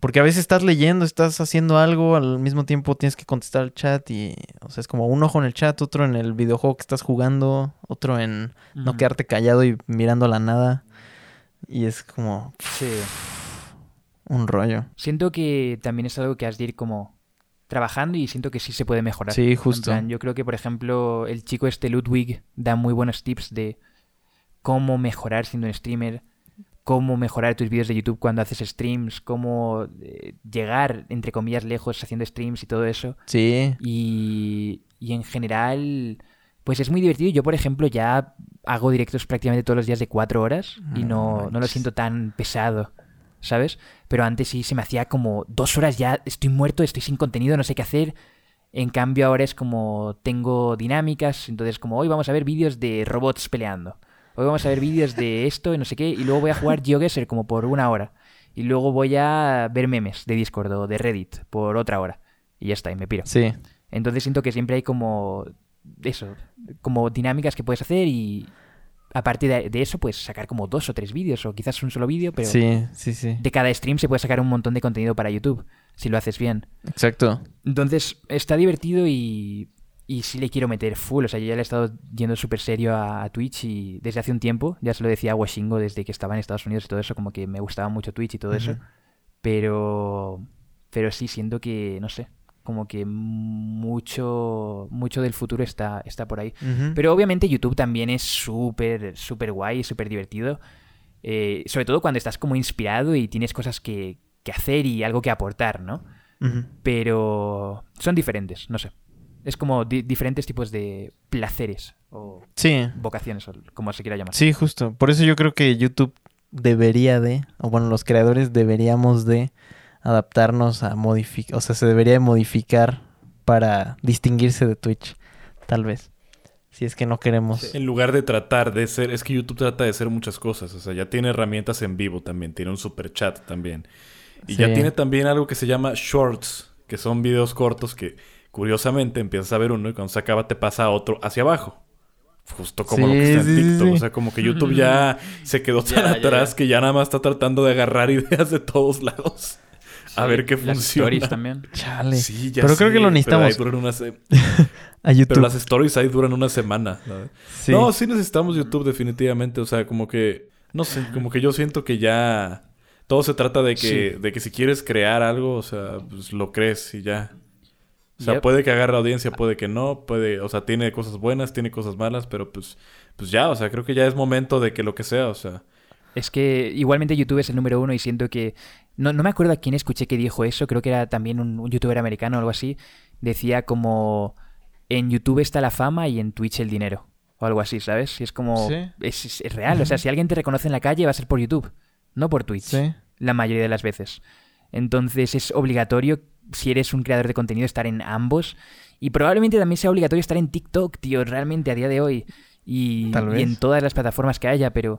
Porque a veces estás leyendo, estás haciendo algo, al mismo tiempo tienes que contestar el chat y... O sea, es como un ojo en el chat, otro en el videojuego que estás jugando, otro en no quedarte callado y mirando a la nada. Y es como Sí. un rollo. Siento que también es algo que has de ir como trabajando y siento que sí se puede mejorar. Sí, En justo. plan, yo creo que, por ejemplo, el chico este Ludwig da muy buenos tips de cómo mejorar siendo un streamer, cómo mejorar tus vídeos de YouTube cuando haces streams, cómo eh, llegar, entre comillas, lejos haciendo streams y todo eso. Sí. Y, y en general, pues es muy divertido. Yo, por ejemplo, ya hago directos prácticamente todos los días de cuatro horas y No no, no lo siento tan pesado, ¿sabes? Pero antes sí se me hacía como dos horas ya, estoy muerto, estoy sin contenido, no sé qué hacer. En cambio ahora es como tengo dinámicas, entonces como hoy vamos a ver vídeos de robots peleando. Hoy vamos a ver vídeos de esto y no sé qué, y luego voy a jugar GeoGuessr como por una hora. Y luego voy a ver memes de Discord o de Reddit por otra hora. Y ya está, y me piro. Sí. Entonces siento que siempre hay como eso, como dinámicas que puedes hacer y aparte de, de eso, pues sacar como dos o tres vídeos o quizás un solo vídeo, pero Sí, sí, sí. de cada stream se puede sacar un montón de contenido para YouTube, si lo haces bien. Exacto. Entonces está divertido y, y sí le quiero meter full, o sea, yo ya le he estado yendo súper serio a, a Twitch y desde hace un tiempo, ya se lo decía a Washingo desde que estaba en Estados Unidos y todo eso, como que me gustaba mucho Twitch y todo eso, pero, pero sí siento que, no sé, como que mucho, mucho del futuro está, está por ahí. Pero obviamente YouTube también es súper, súper guay, súper divertido. Eh, sobre todo cuando estás como inspirado y tienes cosas que, que hacer y algo que aportar, ¿no? Pero son diferentes, no sé. Es como di- diferentes tipos de placeres o Sí, vocaciones, o como se quiera llamar. sí, justo. Por eso yo creo que YouTube debería de, o bueno, los creadores deberíamos de adaptarnos a modificar, o sea, se debería de modificar para distinguirse de Twitch, tal vez. Si es que no queremos. En lugar de tratar de ser, es que YouTube trata de ser muchas cosas, o sea, ya tiene herramientas en vivo también, tiene un super chat también. Y Sí. ya tiene también algo que se llama shorts, que son videos cortos que curiosamente empiezas a ver uno y cuando se acaba te pasa a otro hacia abajo. Justo como lo que está en sí, sí, TikTok. sí. O sea, como que YouTube ya [LAUGHS] se quedó tan Ya, ya, atrás ya. que ya nada más está tratando de agarrar [LAUGHS] ideas de todos lados. A ver qué Las funciona. stories también. Chale. Sí, ya Pero creo que lo pero ahí necesitamos duran una se- [LAUGHS] a YouTube. Pero las stories ahí duran una semana. ¿no? Sí. No, sí necesitamos YouTube definitivamente. O sea, como que... No sé, como que yo siento que ya... Todo se trata de que, de que si quieres crear algo, o sea, pues lo crees y ya. O sea, Yep. puede que agarre audiencia, puede que no, puede... O sea, tiene cosas buenas, tiene cosas malas, pero pues... Pues ya, o sea, creo que ya es momento de que lo que sea, o sea... Es que igualmente YouTube es el número uno y siento que... No, no me acuerdo a quién escuché que dijo eso, creo que era también un, un youtuber americano o algo así. Decía como... En YouTube está la fama y en Twitch el dinero. O algo así, ¿sabes? Y es como... Sí. Es, es- es real, o sea, si alguien te reconoce en la calle va a ser por YouTube, no por Twitch. Sí. La mayoría de las veces. Entonces es obligatorio, si eres un creador de contenido, estar en ambos. Y probablemente también sea obligatorio estar en TikTok, tío, realmente a día de hoy. Y, Tal y en vez. todas las plataformas que haya, pero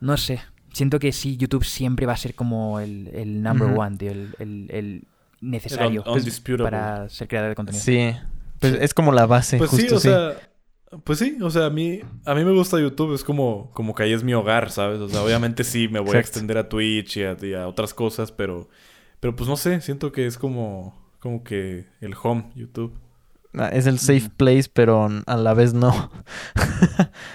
no sé. Siento que sí, YouTube siempre va a ser como el, el number one, tío, el, el- el necesario un- para ser creador de contenido. Sí. Pues es como la base, Pues justo sí, o sí. sea... Pues sí, o sea, a mí, a mí me gusta YouTube, es como, como que ahí es mi hogar, ¿sabes? O sea, obviamente sí, me voy a extender a Twitch y a, y a otras cosas, pero, pero pues no sé, siento que es como, como que el home, YouTube. Ah, Es el safe place, pero a la vez no.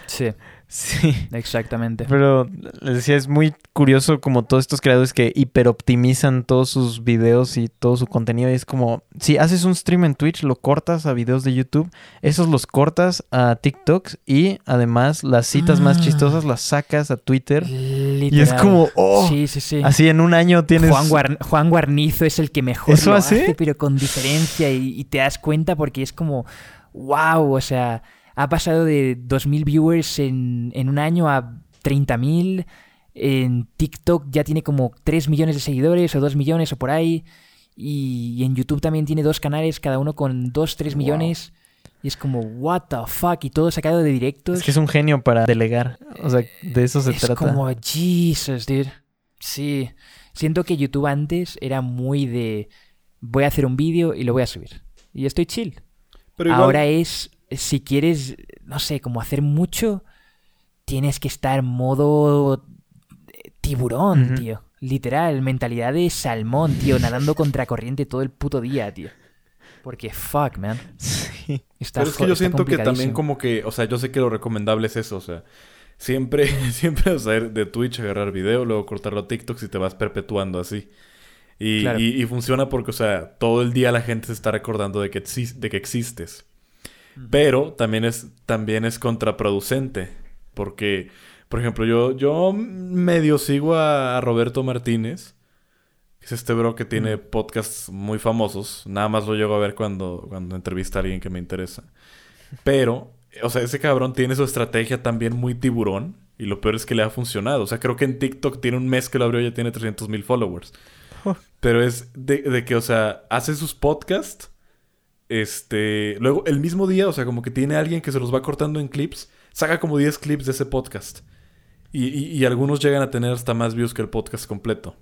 Sí. [LAUGHS] Sí. Exactamente. Pero les decía, es muy curioso como todos estos creadores que hiperoptimizan todos sus videos y todo su contenido. Y es como, si haces un stream en Twitch, lo cortas a videos de YouTube, esos los cortas a TikToks y además las citas más Ah. chistosas las sacas a Twitter. Y es como, oh, Sí, sí, sí. así en un año tienes... Juan, Guar- Juan Guarnizo es el que mejor ¿Eso lo hace? hace, pero con diferencia y, y te das cuenta porque es como, wow, o sea, ha pasado de 2.000 viewers en, en un año a 30.000, en TikTok ya tiene como 3 millones de seguidores o 2 millones o por ahí, y, y en YouTube también tiene dos canales, cada uno con 2, 3 millones, y es como, what the fuck, y todo sacado de directos. Es que es un genio para delegar. O sea, de eso se es trata. como Jesus, dude. Sí. Siento que YouTube antes era muy de voy a hacer un vídeo y lo voy a subir. Y estoy chill. Pero igual- Ahora es, si quieres, no sé, como hacer mucho, tienes que estar modo eh, tiburón, tío. Literal, mentalidad de salmón, tío, nadando [LAUGHS] contra corriente todo el puto día, tío. Porque fuck, man. Sí. Está Pero es que yo siento que también como que, o sea, yo sé que lo recomendable es eso, o sea, siempre, [LAUGHS] siempre, o sea, de Twitch agarrar video, luego cortarlo a TikTok y te vas perpetuando así. Y, Claro. y- y funciona porque, o sea, todo el día la gente se está recordando de que, de que existes. Pero también es, también es contraproducente. Porque, por ejemplo, yo, yo medio sigo a, a Roberto Martínez. que Es este bro que tiene podcasts muy famosos. Nada más lo llego a ver cuando, cuando entrevista a alguien que me interesa. Pero, o sea, ese cabrón tiene su estrategia también muy tiburón. Y lo peor es que le ha funcionado. O sea, creo que en TikTok tiene un mes que lo abrió y ya tiene 300 mil followers. Pero es de, de que, o sea, hace sus podcasts. Este. Luego, el mismo día, o sea, como que tiene alguien que se los va cortando en clips. Saca como 10 clips de ese podcast. Y, y- y algunos llegan a tener hasta más views que el podcast completo.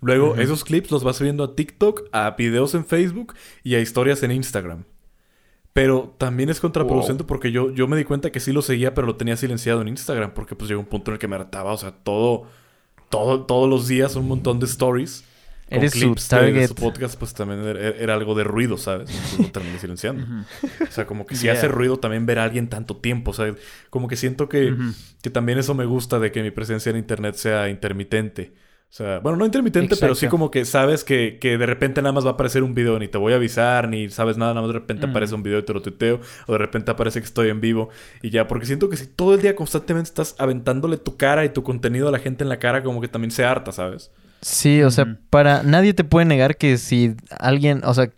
Luego, esos clips los va subiendo a TikTok, a videos en Facebook y a historias en Instagram. Pero también es contraproducente porque yo, yo me di cuenta que sí lo seguía, pero lo tenía silenciado en Instagram. Porque pues llegó un punto en el que me hartaba. O sea, todo, todo, todos los días un montón de stories. Con Eres su clips de- de, target. su podcast, pues también era, era algo de ruido, ¿sabes? Entonces lo terminé silenciando. O sea, como que si Yeah. hace ruido también ver a alguien tanto tiempo. O sea, como que siento que, que también eso me gusta de que mi presencia en internet sea intermitente. O sea, bueno, no intermitente, pero sí como que sabes que, que de repente nada más va a aparecer un video, ni te voy a avisar, ni sabes nada, nada más de repente Mm. aparece un video y te lo tuiteo, o de repente aparece que estoy en vivo, y ya, porque siento que si todo el día constantemente estás aventándole tu cara y tu contenido a la gente en la cara, como que también se harta, ¿sabes? Sí, o sea, para nadie te puede negar que si alguien, o sea,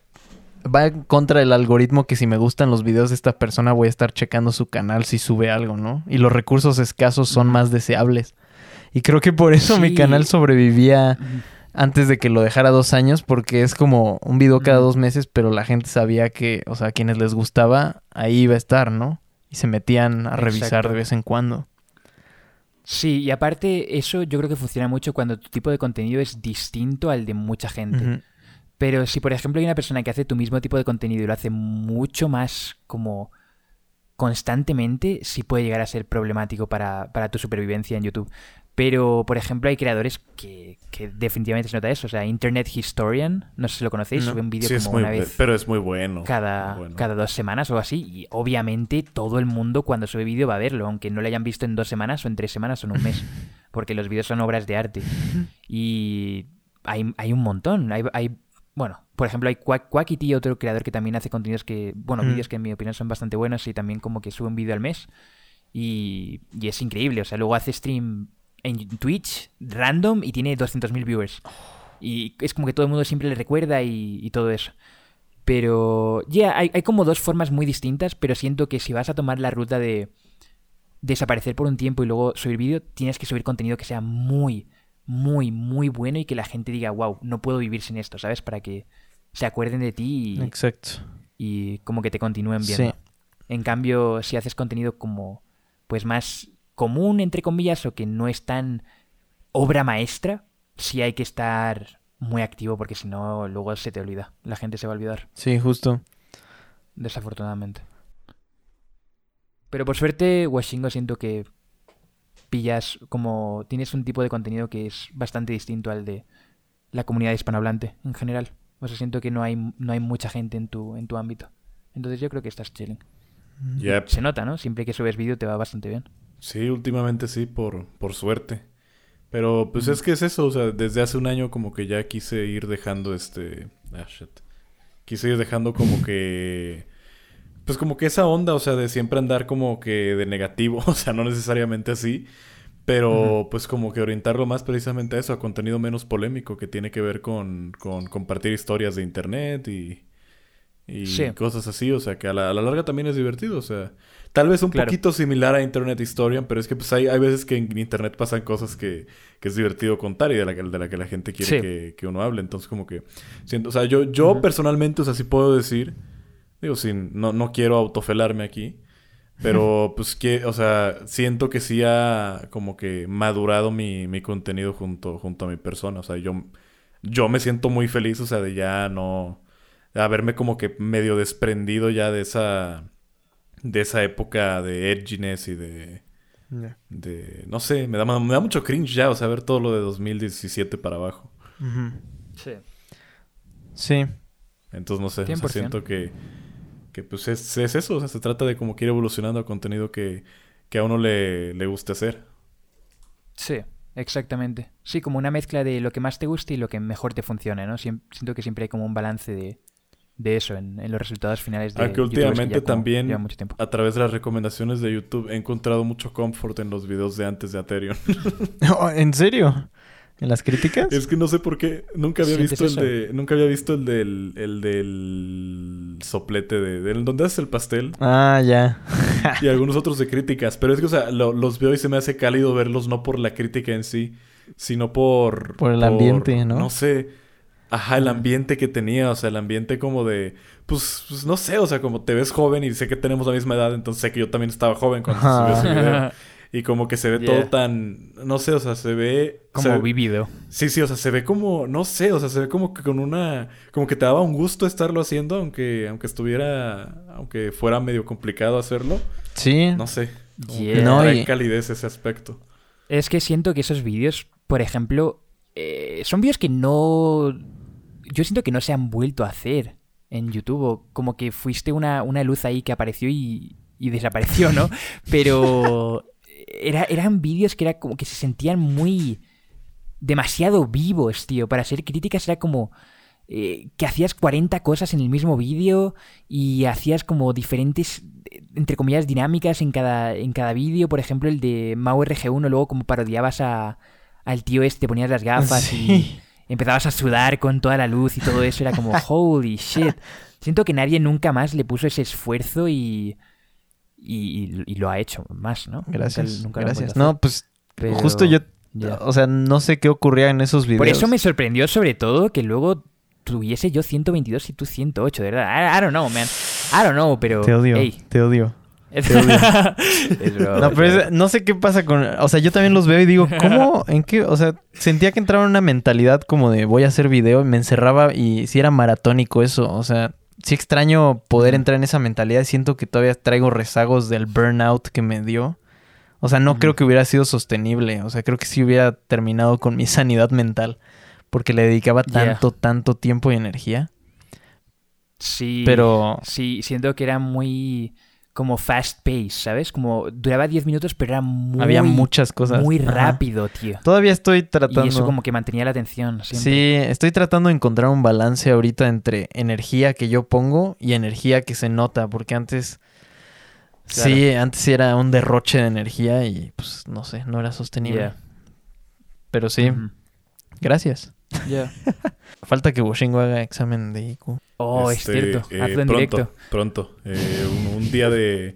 va contra el algoritmo que si me gustan los videos de esta persona voy a estar checando su canal si sube algo, ¿no? Y los recursos escasos son más deseables. Y creo que por eso mi canal sobrevivía antes de que lo dejara dos años, porque es como un video cada dos meses, pero la gente sabía que, o sea, a quienes les gustaba, ahí iba a estar, ¿no? Y se metían a revisar Exacto. de vez en cuando. Sí, y aparte eso yo creo que funciona mucho cuando tu tipo de contenido es distinto al de mucha gente. Pero si por ejemplo hay una persona que hace tu mismo tipo de contenido y lo hace mucho más como constantemente, sí puede llegar a ser problemático para, para tu supervivencia en YouTube. Pero, por ejemplo, hay creadores que, que definitivamente se nota eso. O sea, Internet Historian, no sé si lo conocéis, No. sube un vídeo Sí, es como muy una vez pero es muy bueno. cada, Bueno. cada dos semanas o así. Y obviamente todo el mundo cuando sube vídeo va a verlo, aunque no lo hayan visto en dos semanas o en tres semanas o en un mes. [LAUGHS] Porque los vídeos son obras de arte. Y hay, hay un montón. Hay, hay- bueno, por ejemplo, hay Quack, Quackity, otro creador que también hace contenidos que, bueno, Mm. vídeos que en mi opinión son bastante buenos y también como que sube un vídeo al mes. Y, y es increíble. O sea, luego hace stream en Twitch random y tiene 200.000 viewers. Y es como que todo el mundo siempre le recuerda y, y todo eso. Pero, ya, hay, hay como dos formas muy distintas, pero siento que si vas a tomar la ruta de desaparecer por un tiempo y luego subir vídeo, tienes que subir contenido que sea muy, muy, muy bueno y que la gente diga, wow, no puedo vivir sin esto, ¿sabes? Para que se acuerden de ti y, Exacto. y como que te continúen viendo. Sí. En cambio, si haces contenido como, pues más común, entre comillas, o que no es tan obra maestra, sí hay que estar muy activo porque si no, luego se te olvida. La gente se va a olvidar, Sí, justo. desafortunadamente. Pero por suerte, Washingo siento que pillas como tienes un tipo de contenido que es bastante distinto al de la comunidad hispanohablante en general. O sea, siento que no hay, no hay mucha gente en tu, en tu ámbito. Entonces yo creo que estás chilling. Yep. Se nota, ¿no? Siempre que subes vídeo te va bastante bien. Sí, últimamente sí, por, por suerte. Pero pues es que es eso, o sea, desde hace un año como que ya quise ir dejando este... Ah, shit. Quise ir dejando como que... Pues como que esa onda, o sea, de siempre andar como que de negativo, [LAUGHS] o sea, no necesariamente así, pero pues como que orientarlo más precisamente a eso, a contenido menos polémico que tiene que ver con, con compartir historias de internet y, y Sí. cosas así, o sea, que a la, a la larga también es divertido, o sea, tal vez un Claro. poquito similar a Internet Historian, pero es que pues hay, hay veces que en internet pasan cosas que, que es divertido contar y de la, que- de la que la gente quiere Sí. que, que uno hable, entonces como que siento, o sea, yo, yo personalmente, o sea, sí puedo decir, digo, sin, no, no quiero autofelarme aquí, pero [LAUGHS] pues que, o sea, siento que sí ha como que madurado mi, mi contenido junto, junto a mi persona. O sea, yo, yo me siento muy feliz, o sea, de ya no. Haberme como que medio desprendido ya de esa. de esa época de edginess y de. de. no sé, me da, me da mucho cringe ya, o sea, ver todo lo de 2017 para abajo. Sí. Sí. Entonces, no sé, o sea, 100%. siento que, que pues es, es eso, o sea, se trata de como que ir evolucionando a contenido que, que a uno le, le guste hacer. Sí, exactamente. Sí, como una mezcla de lo que más te guste y lo que mejor te funcione, ¿no? Siem- siento que siempre hay como un balance de, de eso en, en los resultados finales de Aunque últimamente ya también, llevan mucho tiempo. a través de las recomendaciones de YouTube, he encontrado mucho confort en los videos de antes de Aterion. [LAUGHS] Oh, ¿En serio? ¿En las críticas? es que no sé por qué, nunca había ¿Sientes visto el eso? de, nunca había visto el del, el del soplete de, del donde haces el pastel Ah, ya. [LAUGHS] y algunos otros de críticas, pero es que, o sea, lo- los veo y se me hace cálido verlos no por la crítica en sí, sino por... Por el ambiente, ¿no? No sé. Ajá, el ambiente que tenía, o sea, el ambiente como de... Pues, pues, no sé, o sea, como te ves joven y sé que tenemos la misma edad, entonces sé que yo también estaba joven cuando se subió ese video. Y como que se ve [LAUGHS] Yeah. todo tan... No sé, o sea, se ve... se Como ve- vivido. Sí, sí, o sea, se ve como... No sé, o sea, se ve como que con una... Como que te daba un gusto estarlo haciendo, aunque, aunque estuviera... Aunque fuera medio complicado hacerlo. Sí. No sé. Yeah. No, calidez ese aspecto. Es que siento que esos vídeos, por ejemplo, eh, son vídeos que no... Yo siento que no se han vuelto a hacer en YouTube. o Como que fuiste una, una luz ahí que apareció y, y desapareció, ¿no? [LAUGHS] Pero era, eran vídeos que era como que se sentían muy... demasiado vivos, tío. Para ser críticas era como... eh, que hacías 40 cosas en el mismo vídeo y hacías como diferentes, entre comillas, dinámicas en cada, en cada vídeo. Por ejemplo, el de MauRG1, luego como parodiabas a, al tío este, ponías las gafas y Sí. Empezabas a sudar con toda la luz y todo eso. Era como, [LAUGHS] holy shit. Siento que nadie nunca más le puso ese esfuerzo y, y, y lo ha hecho más, ¿no? Gracias. nunca gracias. No, pues Pero- justo yo... O sea, no sé qué ocurría en esos videos. Por eso me sorprendió sobre todo que luego tuviese yo 122 y tú 108, de verdad. I, I don't know, man. I don't know, pero... Te odio, te odio. Es, odio. [LAUGHS] es broma, No, es pero broma. es- no sé qué pasa con... O sea, yo también los veo y digo, ¿cómo? [LAUGHS] ¿En qué? O sea, sentía que entraba en una mentalidad como de voy a hacer video y me encerraba y si era maratónico eso. O sea, sí extraño poder entrar en esa mentalidad. Siento que todavía traigo rezagos del burnout que me dio. O sea, no creo que hubiera sido sostenible. O sea, creo que sí hubiera terminado con mi [LAUGHS] sanidad mental. Porque le dedicaba Yeah. tanto, tanto tiempo y energía. Sí. Pero... Sí, siento que era muy como fast pace, ¿sabes? Como duraba 10 minutos, pero era muy... Había muchas cosas. Muy Ajá. rápido, tío. Todavía estoy tratando... Y eso como que mantenía la atención siempre. Sí, estoy tratando de encontrar un balance ahorita entre energía que yo pongo y energía que se nota, porque antes sí, antes era un derroche de energía y pues no sé, no era sostenible. Yeah. Pero sí, gracias. Yeah. [LAUGHS] Falta que Washingo haga examen de IQ. Oh, Este, es cierto. eh, Hazlo en pronto, directo. Pronto. Eh, un, un día de,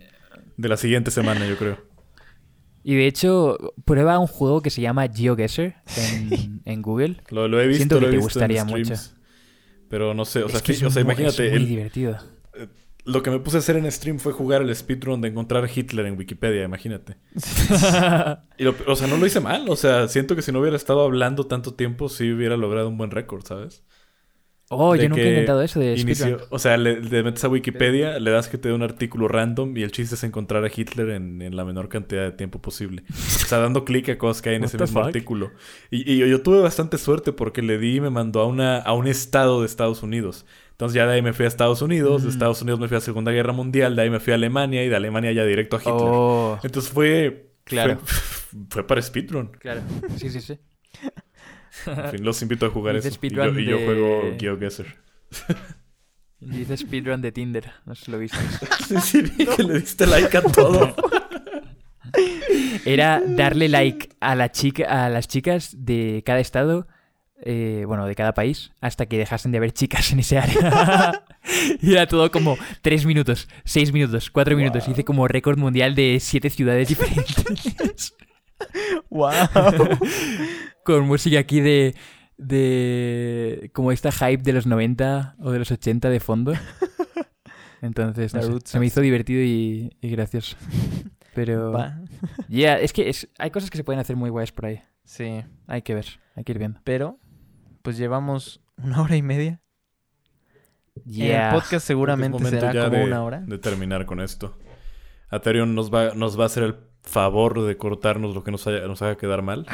de la siguiente semana, yo creo. Y de hecho, prueba un juego que se llama GeoGuessr en, [LAUGHS] en Google. Lo, lo he visto, Siento que lo he te visto gustaría en streams. mucho. Pero no sé, o sea, es que es o sea, muy- imagínate, es muy el- divertido. Lo que me puse a hacer en stream fue jugar el speedrun de encontrar Hitler en Wikipedia, imagínate. [LAUGHS] Y lo- o sea, no lo hice mal, o sea, siento que si no hubiera estado hablando tanto tiempo, sí hubiera logrado un buen récord, ¿sabes? Oh, yo nunca he intentado eso de inició- o sea, le, le metes a Wikipedia, le das que te dé un artículo random y el chiste es encontrar a Hitler en, en la menor cantidad de tiempo posible. O sea, dando clic a cosas que hay en What ese mismo fuck? artículo. Y, y yo, yo tuve bastante suerte porque le di y me mandó a, una, a un estado de Estados Unidos. Entonces ya de ahí me fui a Estados Unidos, de Mm. Estados Unidos me fui a Segunda Guerra Mundial, de ahí me fui a Alemania y de Alemania ya directo a Hitler. Oh, Entonces fue, Claro. Fue, [LAUGHS] fue para speedrun. Claro. Sí, sí, sí. [LAUGHS] En [LAUGHS] fin, los invito a jugar eso. Y yo, speedrun y yo de- juego GeoGuessr. Dice speedrun de Tinder. No sé si lo viste. [LAUGHS] Sí, sí, vi que le diste like a todo. Era darle like a, la chica, a las chicas de cada estado, eh, bueno, de cada país, hasta que dejasen de haber chicas en ese área. [LAUGHS] y era todo como 3 minutos, 6 minutos, 4 minutos. Hice como récord mundial de 7 ciudades diferentes. ¡Wow! Con música aquí de, de... como esta hype de los 90 o de los 80 de fondo. [LAUGHS] Entonces, no sé, se me hizo divertido y, y gracioso. [LAUGHS] Pero... Va. [LAUGHS] Ya, es que es- hay cosas que se pueden hacer muy guays por ahí. Sí, Hay que ver, hay que ir viendo. pero pues llevamos una hora y media. Yeah. El podcast seguramente Creo que es será como de, una hora. de terminar con esto. Aterion nos va, nos va a hacer el favor de cortarnos lo que nos, haya- nos haga quedar mal.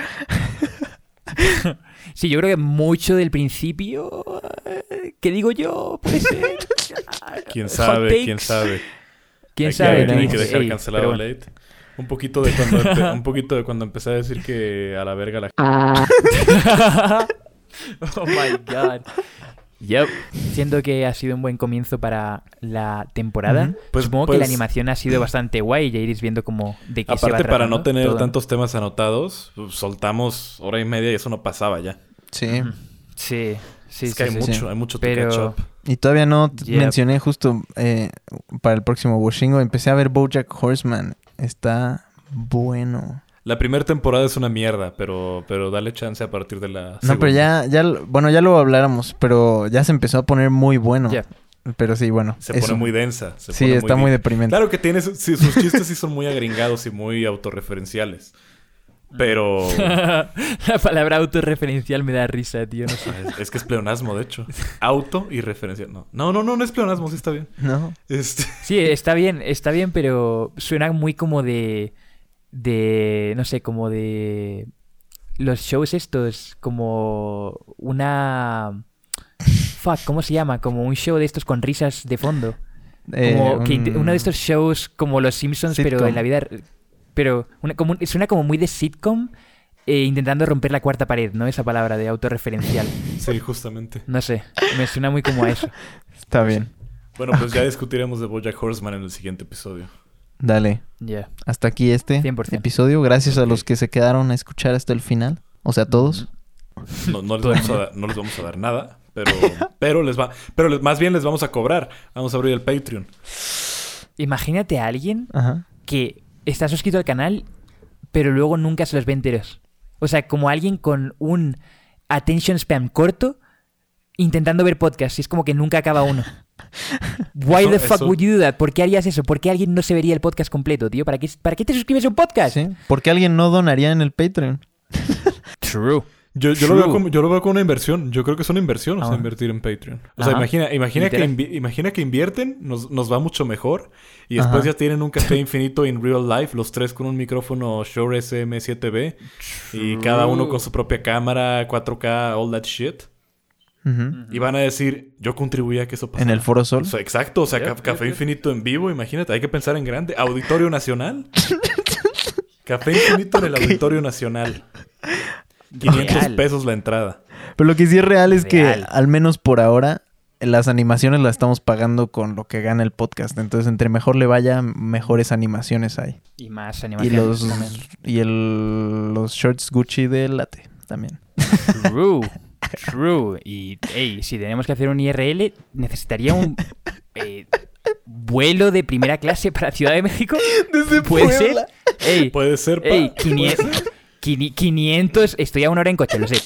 [LAUGHS] Sí, yo creo que mucho del principio. eh, ¿Qué digo yo? Puede ser. [LAUGHS] ¿Quién sabe? ¿Quién sabe? ¿Quién Hay que- sabe? No? que dejar Ey, cancelado bueno. late. Un poquito de cuando un poquito de cuando empecé a decir que a la verga la Ah, [LAUGHS] oh my god. Yep. Siento que ha sido un buen comienzo para la temporada. Pues- Supongo que pues- la animación ha sido bastante guay. Ya iréis viendo como de qué se va Aparte, para no tener todo. tantos temas anotados, pues, soltamos hora y media y eso no pasaba ya. Sí. Sí, sí, es sí. que hay sí. mucho, hay mucho. Y todavía no Yep. mencioné justo eh, para el próximo Washingo. Empecé a ver Bojack Horseman. Está bueno. La primera temporada es una mierda, pero, pero dale chance a partir de la No, pero ya, ya, lo- bueno, ya lo habláramos, pero ya se empezó a poner muy bueno. Ya. Pero sí, bueno. Se eso. la muy densa. se Sí, pone está muy deprimente. Claro que tiene su- sí, sus chistes sí son muy agringados y muy autorreferenciales. Pero [LAUGHS] la palabra autorreferencial me da risa, tío. No sé. es, es que es pleonasmo, de hecho. Auto y referencial. No, no, no, no, no es pleonasmo, sí está bien. ¿No? Este, Sí, está bien, está bien, pero suena muy como de. De. no sé, como de. los shows estos, como una. Fuck, ¿cómo se llama? Como un show de estos con risas de fondo. Eh, Como que un- uno de estos shows como Los Simpsons, pero en la vida. Pero una, como, un- suena como muy de sitcom, eh, intentando romper la cuarta pared, ¿no? Esa palabra de autorreferencial. sí, justamente. No sé, me suena muy como a eso. [LAUGHS] Está bien. Bueno, pues ya discutiremos de Bojack Horseman en el siguiente episodio. Dale. Ya. Hasta aquí este 100%. episodio. Gracias a los que se quedaron a escuchar hasta el final. O sea, todos. No, no les, vamos a, dar- no les vamos a dar nada, pero, [LAUGHS] pero les va, pero les- más bien les vamos a cobrar. Vamos a abrir el Patreon. Imagínate a alguien Ajá. que está suscrito al canal, pero luego nunca se los ve enteros. O sea, como alguien con un attention spam corto intentando ver podcasts. Y es como que nunca acaba uno. [LAUGHS] Why Eso- the fuck eso- would you do that? ¿Por qué harías eso? ¿Por qué alguien no se vería el podcast completo, tío? ¿Para qué, para qué te suscribes a un podcast? Sí. ¿Por qué alguien no donaría en el Patreon? [LAUGHS] True. Yo, yo, lo veo como, yo lo veo como una inversión. Yo creo que es una inversión, o sea, Ah. invertir en Patreon. O sea, imagina, imagina, que, imagina que invierten, nos, nos va mucho mejor. Y después Ajá. ya tienen un café [LAUGHS] infinito en real life, los tres con un micrófono Shure SM7B. Y cada uno con su propia cámara, 4K, all that shit. Y van a decir, yo contribuí a que eso pasara. En el Foro Sol. O sea, exacto, o sea, ca- Café. Infinito en vivo, imagínate, hay que pensar en grande. Auditorio Nacional. [LAUGHS] Café Infinito en el Auditorio Nacional. 500 Real. pesos la entrada. Pero lo que sí es real es Real. que, al menos por ahora, las animaciones las estamos pagando con lo que gana el podcast. Entonces, entre mejor le vaya, mejores animaciones hay. Y más Y animación. los, también. y el, los shorts Gucci de Late también. True. [LAUGHS] True. Y, hey, si tenemos que hacer un IRL, necesitaría un [LAUGHS] eh, vuelo de primera clase para Ciudad de México. ¿Puede ser? Ey, Puede ser, 500, quini- 500, estoy a una hora en coche, lo sé.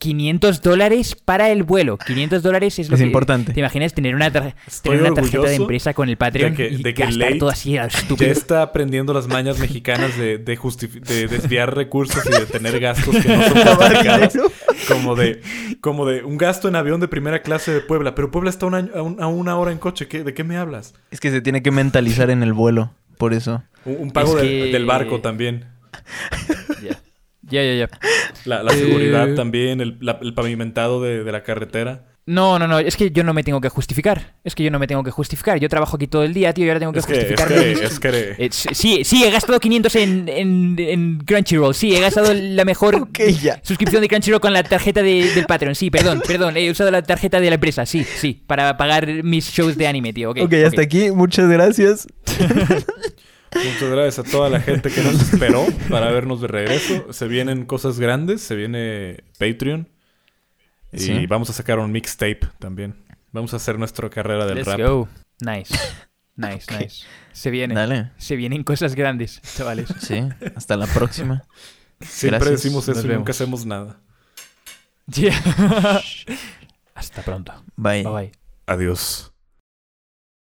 500 dólares para el vuelo. 500 dólares es lo Es que... importante. ¿Te imaginas tener una, tar- tener una tarjeta de empresa con el Patreon de que- y de que gastar todo así a lo Ya estúpido? está aprendiendo las mañas mexicanas de, de, de desviar recursos y de tener gastos que no son [LAUGHS] justificados. Como de, como de un gasto en avión de primera clase de Puebla. Pero Puebla está un año- a, un- a una hora en coche. ¿Qué- ¿De qué me hablas? Es que se tiene que mentalizar en el vuelo. Por eso. Un, un pago Es de- que- del barco también. [LAUGHS] Ya, ya, ya. ya. La, la Eh. seguridad también. El, la- el pavimentado de, de la carretera. No, no, no, es que yo no me tengo que justificar. Es que yo no me tengo que justificar. Yo trabajo aquí todo el día, tío, y ahora tengo que Es que, es que, es que... Eh, sí, sí, he gastado 500 en, en, en Crunchyroll. Sí, he gastado la mejor [LAUGHS] Ok, ya. suscripción de Crunchyroll con la tarjeta de- del Patreon. Sí, perdón, perdón. He usado la tarjeta de la empresa. Sí, sí, para pagar mis shows de anime, tío. Ok, ok, hasta aquí. Muchas gracias. [LAUGHS] Muchas gracias a toda la gente que nos esperó para vernos de regreso. Se vienen cosas grandes, se viene Patreon. Y Sí. vamos a sacar un mixtape también. Vamos a hacer nuestra carrera del Let's rap. go. Nice. Nice, nice. Se viene. Dale. Se vienen cosas grandes, chavales. Sí, hasta la próxima. Siempre Gracias. decimos Nos eso y vemos. nunca hacemos nada. Yeah. [LAUGHS] Hasta pronto. Bye. Bye bye. Adiós.